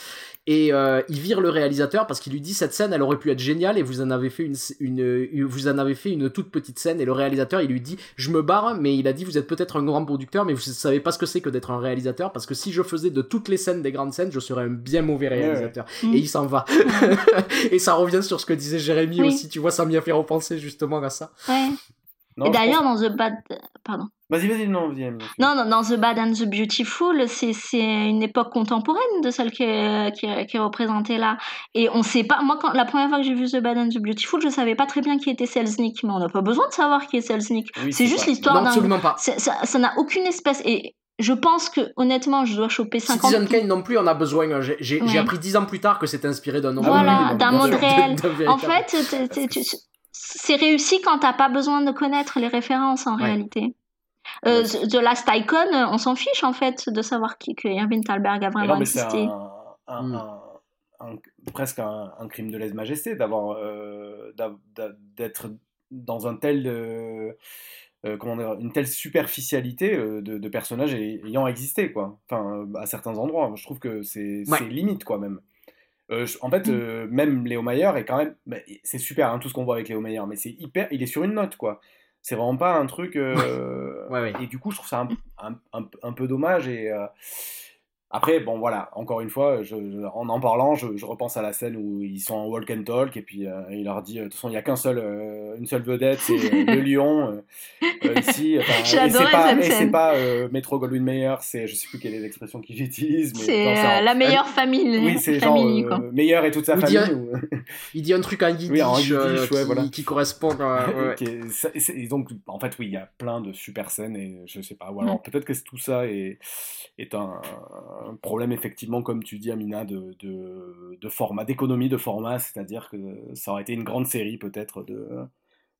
Et euh, il vire le réalisateur parce qu'il lui dit cette scène elle aurait pu être géniale et vous en avez fait une, une, une- vous en avez fait une toute petite scène et le réalisateur il lui dit je me barre mais il a dit vous êtes peut-être un grand producteur mais vous savez pas ce que c'est que d'être un réalisateur parce que si je faisais de toutes les scènes des grandes scènes je serais un bien mauvais ouais. réalisateur Mm. et il s'en va et ça revient sur ce que disait Jérémy Oui. aussi tu vois ça m'y a fait repenser justement à ça Ouais. Non, Et d'ailleurs pense- dans The Bad pardon. Vas-y, vas-y, non, vas-y. Non, non, dans The Bad and the Beautiful, c'est c'est une époque contemporaine de celle qui est, qui est, qui est représentée là. Et on sait pas. Moi, quand, la première fois que j'ai vu The Bad and the Beautiful, je savais pas très bien qui était Selznick. Mais on n'a pas besoin de savoir qui est Selznick. Oui, c'est juste pas- l'histoire non d'un. absolument pas c'est- Ça ça n'a aucune espèce. Et je pense que, honnêtement, je dois choper 50. Citizen Kane non plus on a besoin hein. j'ai Ouais. appris dix ans plus tard que c'est inspiré d'un Voilà, d'un monde réel. En fait, t'es- t'es- tu- c'est réussi quand t'as pas besoin de connaître les références en Ouais. réalité. Euh, Ouais. The Last Icon, euh, on s'en fiche en fait de savoir qui que Irving Thalberg a vraiment non, mais c'est existé. un, un- Mm. un- un- presque un, un crime de lèse-majesté d'avoir euh, d'a- d'a- d'être dans un tel euh, euh, comment dire, une telle superficialité euh, de, de personnages ay- ayant existé quoi. Enfin, euh, à certains endroits, je trouve que c'est Ouais. limite quoi même. Euh, je- en fait, Mm. même Léo Mayer est quand même, bah, c'est super hein, tout ce qu'on voit avec Léo Mayer, mais c'est hyper, il est sur une note quoi. C'est vraiment pas un truc. Ouais, ouais. Et du coup, je trouve ça un, un- un- un peu dommage. Et après, bon voilà, encore une fois, je- je- en en parlant, je, je repense à la scène où ils sont en walk and talk et puis euh, il leur dit, euh, de toute façon, il n'y a qu'un seul, euh, une seule vedette, c'est euh, le lion ici. Enfin, et c'est pas, et c'est pas euh, Metro Goldwyn Mayer, c'est, je sais plus quelle est l'expression qu'ils utilisent, mais C'est euh, la meilleure famille. Oui, c'est genre euh. Meyer et toute sa famille. ou- il dit un truc en yiddish, Oui, en yiddish, euh, ouais, qui, voilà. qui correspond à- ouais, et et donc, en fait, oui, il y a plein de super scènes et je sais pas. Ou Mm. alors, peut-être que tout ça est, est un, un problème, effectivement, comme tu dis, Amina, de, de, de format, d'économie de format, c'est-à-dire que ça aurait été une grande série, peut-être, de.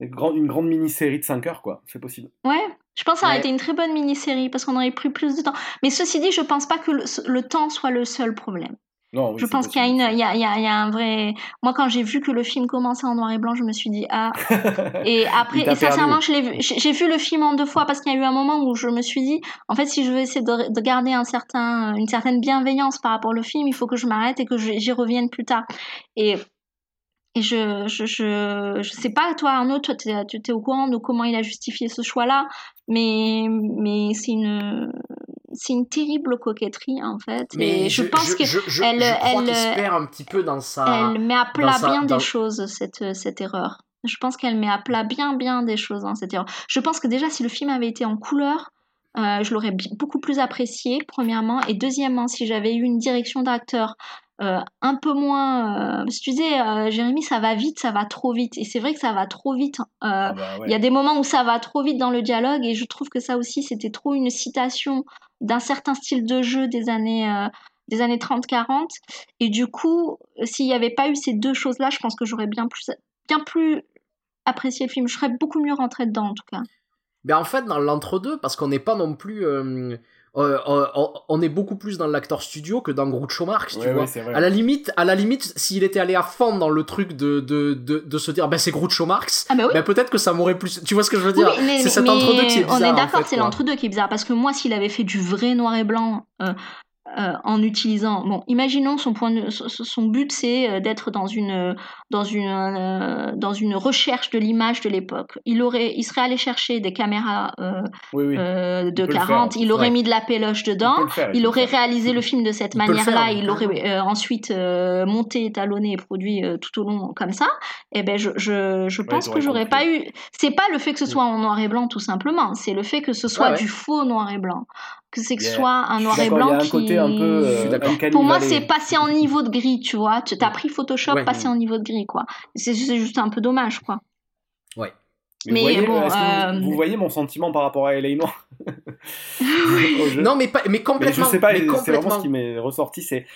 Une grande, une grande mini-série de 5 heures, quoi. C'est possible. Ouais, je pense que ça aurait Ouais. été une très bonne mini-série parce qu'on aurait pris plus de temps. Mais ceci dit, je pense pas que le, le temps soit le seul problème. Non, oui, je pense qu'il y a, y, y, un vrai. Moi, quand j'ai vu que le film commençait en noir et blanc, je me suis dit ah. Et après, et sincèrement. J'ai vu le film en deux fois parce qu'il y a eu un moment où je me suis dit, en fait, si je veux essayer de, de garder un certain, une certaine bienveillance par rapport au film, il faut que je m'arrête et que j'y revienne plus tard. Et et je, je, je, je sais pas, toi Arnaud, toi tu es au courant de comment il a justifié ce choix-là, mais, mais c'est une, c'est une terrible coquetterie en fait. Mais et je, pense que je, je, elle- elle- se perd un petit peu dans sa. elle met à plat sa- bien dans- des choses, cette, cette erreur. Je pense qu'elle met à plat bien, bien des choses dans cette erreur. Je pense que déjà, si le film avait été en couleur, euh, je l'aurais beaucoup plus apprécié, premièrement. Et deuxièmement, si j'avais eu une direction d'acteur euh, un peu moins... Euh, parce que tu disais, euh, Jérémy, ça va vite, ça va trop vite. Et c'est vrai que ça va trop vite. Euh, Ah bah ouais. il y a des moments où ça va trop vite dans le dialogue et je trouve que ça aussi c'était trop une citation d'un certain style de jeu des années euh, des années 30-40 et du coup s'il n'y avait pas eu ces deux choses là je pense que j'aurais bien plus bien plus apprécié le film je serais beaucoup mieux rentrée dedans en tout cas Mais en fait, dans l'entre-deux, parce qu'on n'est pas non plus. euh, euh, euh, on- on est beaucoup plus dans l'acteur studio que dans Groucho Marx, tu Ouais, vois. ouais. À la limite, à la limite, s'il était allé à fond dans le truc de, de, de, de se dire, ben c'est Groucho Marx, ah bah oui ben peut-être que ça m'aurait plus. Tu vois ce que je veux dire? Oui, C'est cet entre-deux qui est bizarre. On est en d'accord, fait, c'est l'entre-deux qui est bizarre. Parce que moi, s'il avait fait du vrai noir et blanc euh, euh, en utilisant. Bon, imaginons son, point de- son- son but, c'est d'être dans une, dans une, euh, dans une recherche de l'image de l'époque. Il, aurait, il serait allé chercher des caméras euh, Oui, oui. euh, de le 40, faire, il aurait ouais. mis de la péloche dedans, faire, il aurait réalisé le film de cette Il manière-là, il l'aurait euh, ensuite euh, monté, étalonné et produit euh, tout au long comme ça. Et ben je, je, je pense t'aurais que j'aurais pas eu. C'est pas le fait que ce soit en noir et blanc tout simplement, c'est le fait que ce soit ouais. du faux noir et blanc, que c'est que ce Yeah. soit un noir et blanc il qui. côté un peu. Euh, Pour moi, c'est passé en niveau de gris, tu vois. Tu as pris Photoshop, Ouais. passé en niveau de gris, quoi. C'est juste un peu dommage, quoi. Ouais. Mais, Mais vous, voyez, bon, vous- euh, vous, voyez mon sentiment par rapport à LA Noir Non, mais, pas, mais Mais complètement. je sais pas, mais c'est vraiment ce qui m'est ressorti, c'est.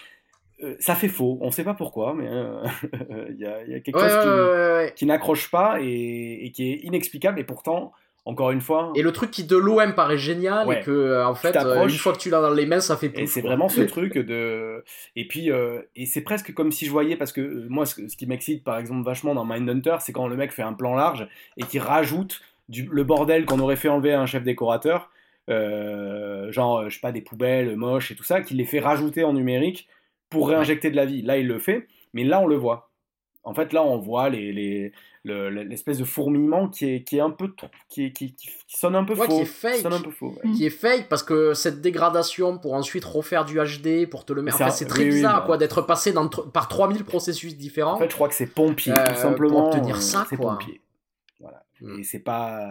euh, ça fait faux, on sait pas pourquoi, mais euh, il y, a, il y a quelque Ouais, chose qui, ouais, ouais, ouais. qui n'accroche pas et, et qui est inexplicable, et pourtant, encore une fois, Et le truc qui de l'OM paraît génial Ouais. et que euh, en fait euh, une fois que tu l'as dans les mains ça fait plus. Et c'est vraiment ce truc de. Et puis, euh, et c'est presque comme si je voyais, parce que moi, ce, ce qui m'excite par exemple vachement dans Mindhunter, c'est quand le mec fait un plan large et qui rajoute du, le bordel qu'on aurait fait enlever à un chef décorateur, euh, genre, je sais pas, des poubelles moches et tout ça, qu'il les fait rajouter en numérique pour réinjecter de la vie. Là, il le fait, mais là, on le voit. En fait, là, on voit les, les, le- l'espèce de fourmillement qui est, qui est un peu. trop- Qui, est- qui, qui, qui sonne un peu Ouais, faux. qui est fake. sonne un peu faux. ouais. qui est fake parce que cette dégradation pour ensuite refaire du HD pour te le mettre C'est enfin, c'est très oui, bizarre bah. quoi d'être passé dans, par 3000 processus différents En fait, je crois que c'est pompier, Euh, tout simplement. pour obtenir ça, c'est quoi. pompier. Voilà. Mm. Et c'est pas,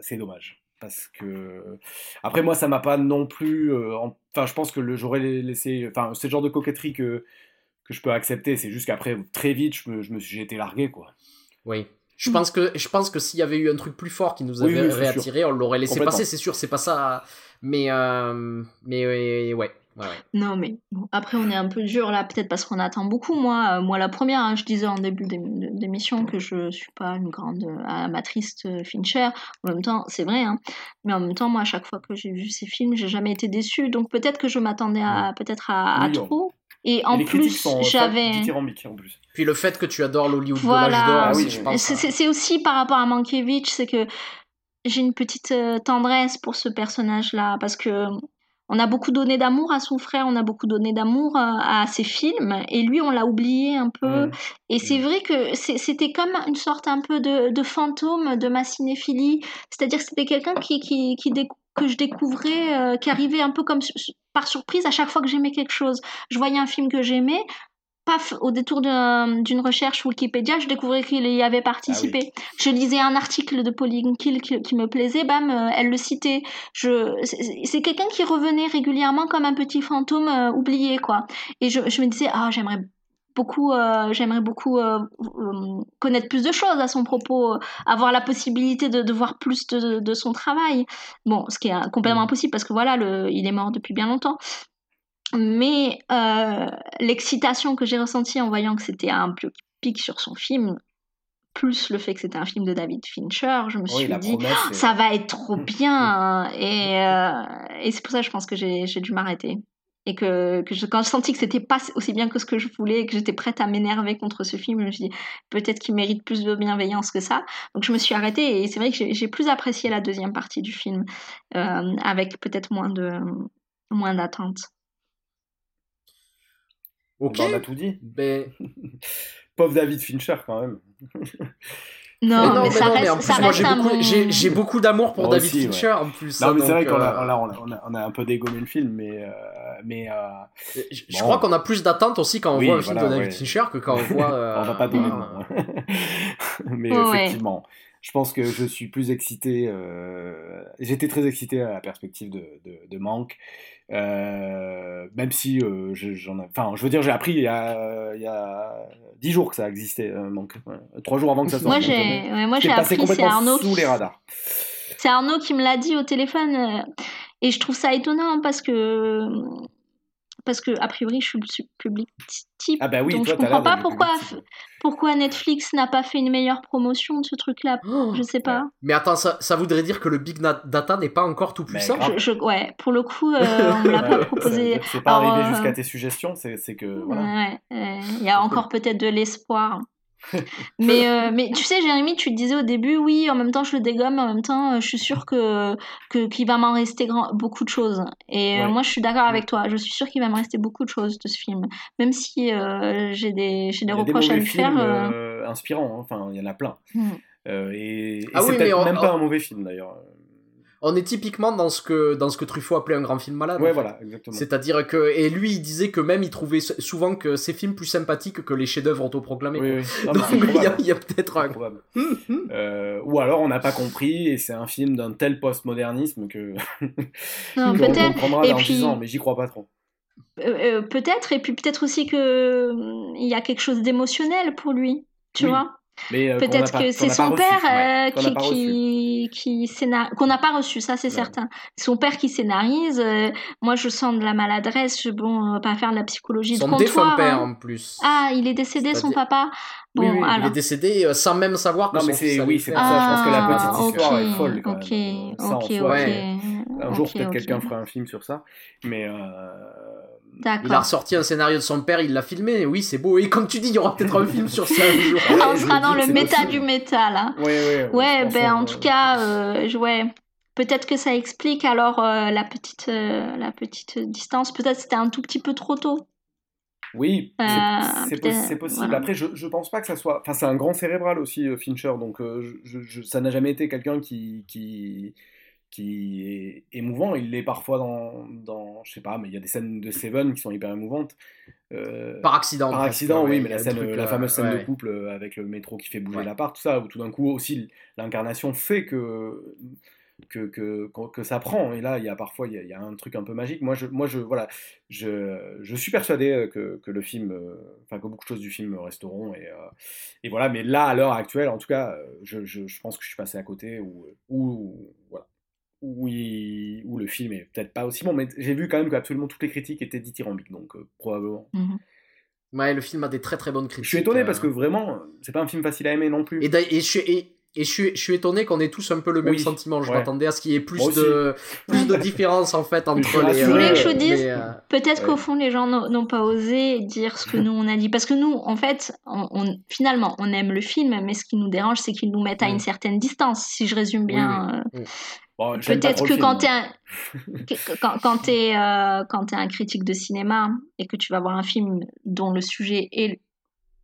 c'est dommage parce que après moi ça m'a pas non plus. euh, en- Enfin, je pense que le- j'aurais laissé. Enfin, c'est le genre de coquetterie que que je peux accepter. C'est juste qu'après très vite, je me, je me suis, j'ai été largué quoi. oui je pense que je pense que s'il y avait eu un truc plus fort qui nous avait oui, réattiré on l'aurait laissé passer c'est sûr c'est pas ça mais euh, mais ouais, ouais, ouais, ouais. Non, mais bon, après, on est un peu dur là, peut-être parce qu'on attend beaucoup. Moi, euh, moi la première, hein, je disais en début d'émission que je suis pas une grande euh, amatrice de Fincher. En même temps, c'est vrai, hein. mais en même temps, moi, à chaque fois que j'ai vu ces films, j'ai jamais été déçue. Donc peut-être que je m'attendais à peut-être à, trop. Et Et en les plus, j'avais. dithyrambiques en plus. puis le fait que tu adores l'Hollywood de Voilà. l'âge d'or Ah C'est- aussi par rapport à Mankiewicz, c'est que j'ai une petite euh, tendresse pour ce personnage-là, parce que on a beaucoup donné d'amour à son frère, on a beaucoup donné d'amour euh, à ses films, et lui, on l'a oublié un peu. Mm. Et c'est vrai que c'était comme une sorte un peu de, de fantôme de ma cinéphilie, c'est-à-dire que c'était quelqu'un qui, qui, qui que je découvrais, euh, qui arrivait un peu comme su- par surprise à chaque fois que j'aimais quelque chose. Je voyais un film que j'aimais, paf, au détour d'un- d'une recherche Wikipédia, je découvrais qu'il y avait participé. Je lisais un article de Pauline Kiel qui, qui me plaisait, bam, euh, elle le citait. Je, c'est c'est quelqu'un qui revenait régulièrement comme un petit fantôme euh, oublié, quoi. Et je, je me disais, ah, j'aimerais beaucoup, euh, j'aimerais beaucoup euh, euh, connaître plus de choses à son propos, avoir la possibilité de, de voir plus de, de son travail. Bon, ce qui est complètement impossible parce que voilà, le, il est mort depuis bien longtemps. Mais l'excitation que j'ai ressentie en voyant que c'était un biopic sur son film, plus le fait que c'était un film de David Fincher, je me Oui, suis dit, promesse. ça va être trop bien. hein. Et, euh, et c'est pour ça que je pense que j'ai dû m'arrêter. Et que, que je- quand je sentis que c'était pas aussi bien que ce que je voulais, et que j'étais prête à m'énerver contre ce film, je me suis dit peut-être qu'il mérite plus de bienveillance que ça. Donc je me suis arrêtée et c'est vrai que j'ai plus apprécié la deuxième partie du film, euh, avec peut-être moins de moins d'attente. Ok bah, on a tout dit. ben, Pauvre David Fincher quand même. Non, non, mais, mais ça non, mais reste, en plus, ça moi, j'ai un beaucoup, bon- j'ai- j'ai beaucoup d'amour pour Moi David aussi, Fincher en plus. Non, mais c'est vrai qu'on a, euh, là, on a, on a- on a un peu dégommé le film, mais, euh, mais euh, Je, je Bon. crois qu'on a plus d'attente aussi quand on Oui, voit un film voilà, de David ouais. Fincher que quand on voit. euh, on va pas donner de voilà. nom. mais Ouais. effectivement, je pense que je suis plus excité. euh, J'étais très excité à la perspective de, de, de Manque. Euh, même si euh, je- j'en ai. Enfin, je veux dire, j'ai appris il y a, il y a 10 jours que ça existait, euh, Manque. Ouais. Trois jours avant que ça sorte. Moi donc, j'ai, euh, ouais, moi j'ai passé appris, c'est Arnaud. sous les radars. C'est Arnaud qui me l'a dit au téléphone euh, et je trouve ça étonnant parce que parce que a priori je suis le public type Ah bah oui, donc toi, je comprends pas pourquoi pourquoi Netflix n'a pas fait une meilleure promotion de ce truc-là. Oh, Je sais pas. Mais attends, ça, ça voudrait dire que le Big Data n'est pas encore tout puissant grave. Je, je- ouais, pour le coup, euh, on me l'a pas proposé. c'est- pas Alors, arrivé euh, jusqu'à tes suggestions, c'est que. Voilà. Ouais, euh, il y a encore peut-être de l'espoir. mais, euh, mais tu sais, Jérémy, tu te disais au début, oui, en même temps, je le dégomme, mais en même temps, euh, je suis sûre que, que, qu'il va m'en rester grand, beaucoup de choses. Et euh, Ouais. moi, je suis d'accord avec toi. Je suis sûre qu'il va me rester beaucoup de choses de ce film. Même si euh, j'ai des, j'ai des reproches à lui faire. films euh, euh, inspirants, hein. enfin, il y en a plein. Euh, et et Ah c'est oui, peut-être on- même pas un mauvais film d'ailleurs. On est typiquement dans ce que, dans ce que Truffaut appelait un grand film malade. en Ouais, fait. voilà, exactement. C'est-à-dire que, et lui, il disait que même il trouvait souvent que ces films plus sympathiques que les chefs-d'œuvre autoproclamés. Oui, oui. Non, Donc il y a, peut-être un. Hum, hum. Euh, ou alors on n'a pas compris et c'est un film d'un tel postmodernisme que Non, peut-être. comprendra Et dans puis- 10 ans, mais j'y crois pas trop. Euh, euh, peut-être. Et puis peut-être aussi que hum, il y a quelque chose d'émotionnel pour lui. Tu Oui. vois Mais euh, Peut-être que c'est son reçu, père ouais, euh, qui, qui, qu'on n'a pas reçu, ça c'est certain. Son père qui scénarise. euh, moi, je sens de la maladresse. Je, bon, on va pas faire de la psychologie Son de comptoir. défunt père hein. en plus. Ah, il est décédé, son papa. Bon, Oui, oui, il est Il alors. est décédé euh, sans même savoir que Non, son mais c'est oui, c'est faire. pour ça. Je pense que la Ah, petite histoire ok, est folle. Quand ok, même. Ça, en ok, soi, ok. ouais. Un jour, peut-être quelqu'un fera un film sur ça. Mais euh, Il a ressorti un scénario de son père, il l'a filmé. Oui, c'est beau. Et comme tu dis, il y aura peut-être un film sur ça un jour. Ah, on sera dans le méta possible. du méta là. Ouais, ouais. Ouais, ben en tout cas, euh, je- ouais. Peut-être que ça explique alors euh, la petite, euh, la petite distance. Peut-être c'était un tout petit peu trop tôt. Oui, c'est- Euh, possible. voilà. Après, je, je pense pas que ça soit. Enfin, c'est un grand cérébral aussi, Fincher. Donc, euh, je, je- ça n'a jamais été quelqu'un qui, qui, qui est émouvant. Il l'est parfois dans, dans. Je sais pas, mais il y a des scènes de Seven qui sont hyper émouvantes. Euh, Par accident. par accident, ouais, oui, mais la, scène, truc, la euh, fameuse scène ouais. de couple avec le métro qui fait bouger Ouais. l'appart, tout ça, où tout d'un coup aussi l'incarnation fait que, que, que, que, ça prend. Et là, il y a parfois il y a, il y a un truc un peu magique. Moi, je, moi, je, voilà, je, je suis persuadé euh, que, que le film, euh, enfin, que beaucoup de choses du film resteront. Et, euh, et voilà, mais là, à l'heure actuelle, en tout cas, je, je, je pense que je suis passé à côté ou, ou voilà. Où, il- où le film est peut-être pas aussi bon, mais j'ai vu quand même qu'absolument toutes les critiques étaient dithyrambiques, donc euh, probablement. Mhm. Ouais, le film a des très très bonnes critiques. Je suis étonné euh. parce que vraiment, c'est pas un film facile à aimer non plus. Et, d'ailleurs- et je suis. et- et je suis, je suis étonné qu'on ait tous un peu le même Oui, sentiment. Je ouais. m'attendais à ce qu'il y ait plus de, plus de différence en fait entre les. Vous voulez que je vous dise euh, Peut-être Ouais. qu'au fond, les gens n'ont pas osé dire ce que nous on a dit. Parce que nous, en fait, on, on- finalement, on aime le film, mais ce qui nous dérange, c'est qu'ils nous mettent à Mm. une certaine distance, si je résume bien. euh, Bon, j'aime pas Peut-être trop que quand t'es un, quand, quand t'es, euh, quand t'es un critique de cinéma et que tu vas voir un film dont le sujet est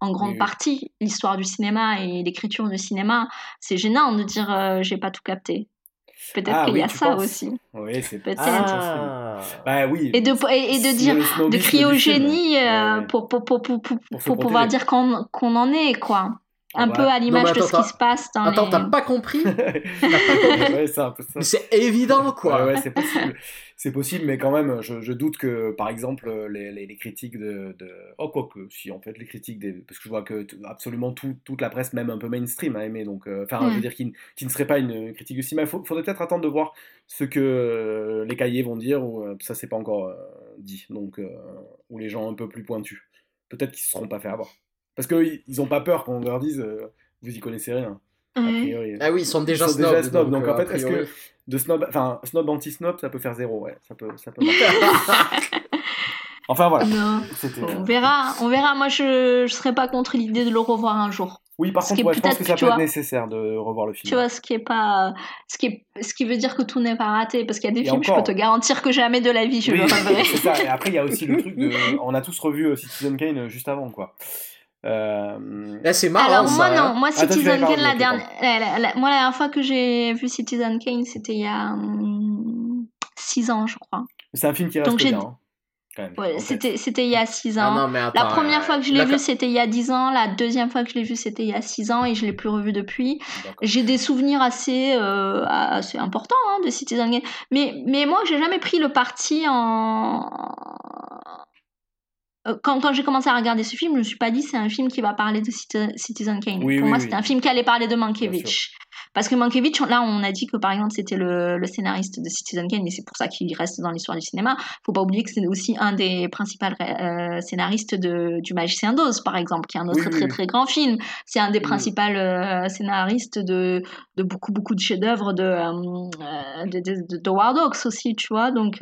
en grande partie l'histoire du cinéma et l'écriture du cinéma, c'est gênant de dire euh, j'ai pas tout capté. Peut-être Ah qu'il y a ça penses aussi. Oui, c'est Peut-être. Ah. Bah oui. Et de, et, et de dire de du cryogénie film. euh, Ouais, ouais. pour, pour, pour, pour, pouvoir dire qu'on qu'on en est, quoi. Un peu à l'image de ce qui se passe dans Attends, les... t'as pas compris ouais, c'est évident quoi. Ouais, ouais, c'est possible. C'est possible, mais quand même, je, je doute que, par exemple, les, les, les critiques de, de... Oh, quoi que, si, en fait, les critiques des... Parce que je vois que absolument tout, toute la presse, même un peu mainstream, a aimé. Donc, euh, enfin, je veux dire, qui, ne serait pas une critique du cinéma. Il faut- faudrait peut-être attendre de voir ce que euh, les cahiers vont dire, ou euh, ça, c'est pas encore euh, dit. Donc, euh, ou les gens un peu plus pointus. Peut-être qu'ils se seront pas fait avoir. Parce qu'ils ont pas peur qu'on leur dise, euh, vous y connaissez rien. A Ouais. priori. Ah oui, ils sont déjà Ils sont snobs. déjà snobs, donc, euh, en fait, est-ce que de snob, enfin snob anti-snob, ça peut faire zéro, ouais, ça peut, ça peut marcher. enfin voilà. On verra, on verra. Moi, je, je serais pas contre l'idée de le revoir un jour. Oui, par ce contre, ouais, je pense peut-être, que ça peut être nécessaire de revoir le film. Tu vois, ce qui est pas, ce qui est, ce qui veut dire que tout n'est pas raté, parce qu'il y a des Et films, je encore. peux te garantir que jamais de la vie je oui, le reverrai. c'est ça. Et après, il y a aussi le truc de, on a tous revu euh, Citizen Kane juste avant, quoi. Euh, Eh, c'est marrant Alors ça. moi hein. non, moi Ah, Citizen Kane la dernière, la- la- la- moi la dernière fois que j'ai vu Citizen Kane, c'était il y a 6 ans, je crois. C'est un film qui reste Donc, j'ai bien, hein. Ouais, c'était c'était il y a 6 Ah ans. non, mais La attends, première euh, fois que je l'ai vu, c'était il y a 10 ans. La deuxième fois que je l'ai vu, c'était il y a 6 ans et je l'ai plus revu depuis. J'ai des souvenirs assez, euh, assez importants hein, de Citizen Kane. Mais, mais moi, j'ai jamais pris le parti en. Euh, Quand, quand j'ai commencé à regarder ce film, je me suis pas dit c'est un film qui va parler de Citi- Citizen Kane. Oui, Pour oui, moi, oui. c'était un film qui allait parler de Mankiewicz. Parce que Mankiewicz, là, on a dit que par exemple, c'était le, le scénariste de Citizen Kane, et c'est pour ça qu'il reste dans l'histoire du cinéma. Faut pas oublier que c'est aussi un des principaux euh, scénaristes de, du Magicien d'Oz, par exemple, qui est un autre très très grand film. C'est un des principaux euh, scénaristes de, de beaucoup beaucoup de chefs-d'œuvre de, euh, de, de, de, de Howard Hawks aussi, tu vois. Donc,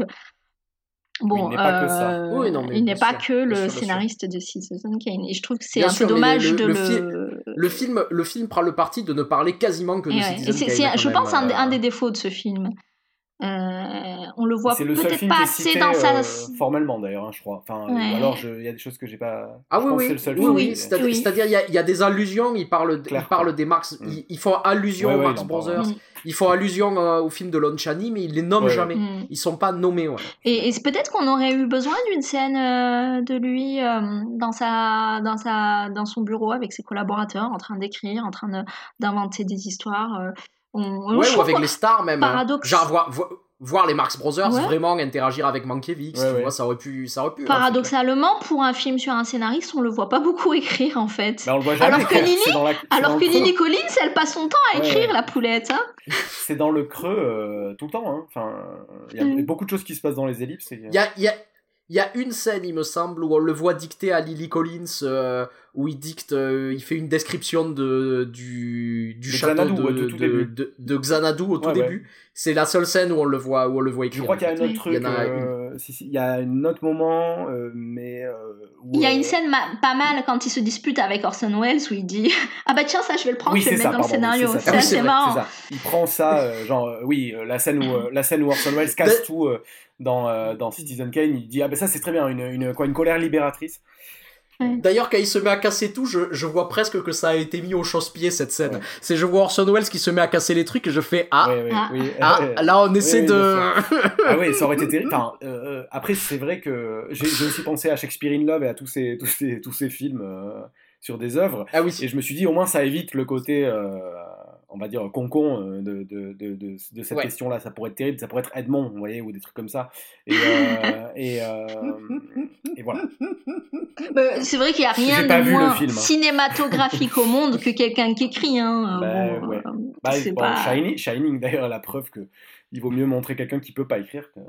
Bon, il n'est pas que ça. euh, Oui, non, mais il n'est bien pas sûr, que bien le sûr, scénariste de Citizen Kane. Et je trouve que c'est un sûr, peu dommage le- de le le. Le film, le film prend le parti de ne parler quasiment que de ouais. Citizen Kane, je même, pense, un, euh. un des défauts de ce film. Euh, on le voit C'est le seul peut-être film pas qui est assez cité dans sa. euh, formellement d'ailleurs, hein, je crois. Enfin, Ouais. ou alors je- il y a des choses que j'ai pas. Ah je oui, pense oui, que c'est le seul oui, film. oui, qui- c'est-à-dire, il y a, il y a des allusions, Claire, ils parlent quoi. des Marx, Mm. ils, ils font allusion Ouais, aux ouais, Marx il parle, Brothers, ouais. ils font allusion euh, au film de Lon Chaney, mais ils les nomment jamais. Mm. Ils sont pas nommés, ouais. Et, peut-être qu'on aurait eu besoin d'une scène euh, de lui euh, dans, sa, dans, sa, dans son bureau avec ses collaborateurs, en train d'écrire, en train de- d'inventer des histoires. Euh. On, Ouais, ou avec les stars même. hein. paradoxe- Genre voir, vo- voir les Marx Brothers Ouais. vraiment interagir avec Mankiewicz, Ouais, tu ouais. vois, ça aurait pu, ça aurait pu. hein, Paradoxalement, pour un film sur un scénariste, on le voit pas beaucoup écrire en fait. Mais on le voit jamais. Alors que. Lily- la- Alors que. Lily Collins, elle passe son temps à écrire ouais. la poulette. Hein C'est dans le creux euh, tout le temps. Hein. Enfin, il y a Mm. beaucoup de choses qui se passent dans les ellipses. et- Il y a, il y, a, il y a une scène, il me semble, où on le voit dicter à Lily Collins, euh, où il dicte, euh, il fait une description de, du, du De château Xanadu, de, ouais, de tout de, début. de- de Xanadu au tout Ouais, ouais. début. C'est la seule scène où on le voit, où on le voit Je écrire. crois qu'il y a un autre Il y truc. a euh, si, si, il y a un autre moment, euh, mais. euh, où, Il y a une scène ma- pas mal quand il se dispute avec Orson Welles où il dit Ah bah tiens, ça je vais le prendre, Oui, je vais le mettre ça, dans le pardon, scénario. c'est. Ah assez marrant. Ça. Il prend ça, euh, genre, euh, oui, euh, la scène où, euh, la scène où Orson Welles casse tout euh, dans, euh, dans Citizen Kane, il dit Ah ben ça c'est très bien, une, une, quoi, une colère libératrice. D'ailleurs, quand il se met à casser tout, je, je vois presque que ça a été mis au chausse-pied cette scène. Ouais. C'est je vois Orson Welles qui se met à casser les trucs et je fais Ah, Ah. oui. ah là on essaie oui, de. Ah oui, ça aurait été terrible. Enfin, euh, euh, après, c'est vrai que j'ai j'ai aussi pensé à Shakespeare in Love et à tous ces, tous ces, tous ces films euh, sur des œuvres. ah oui, Et je me suis dit, au moins, ça évite le côté, euh, on va dire, concon euh, de, de, de, de, de cette Ouais. question-là. Ça pourrait être terrible, ça pourrait être Edmond, vous voyez, ou des trucs comme ça. Et, euh, et, euh, et voilà. Euh, c'est vrai qu'il n'y a rien de moins film, hein. cinématographique au monde que quelqu'un qui écrit. Hein. Bah, Bon, ouais. euh, Bah, bon, pas... Shining, Shining, d'ailleurs, la preuve que il vaut mieux montrer quelqu'un qui peut pas écrire. que-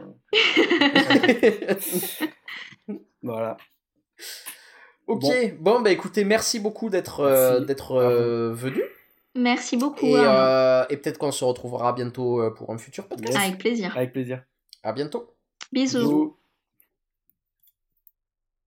voilà. ok, Bon. bon. bah écoutez, merci beaucoup d'être euh, d'être euh, venu. Merci beaucoup. Et, euh, et peut-être qu'on se retrouvera bientôt euh, pour un futur podcast. Yes. Avec plaisir. Avec plaisir. À bientôt. Bisous. Bisous.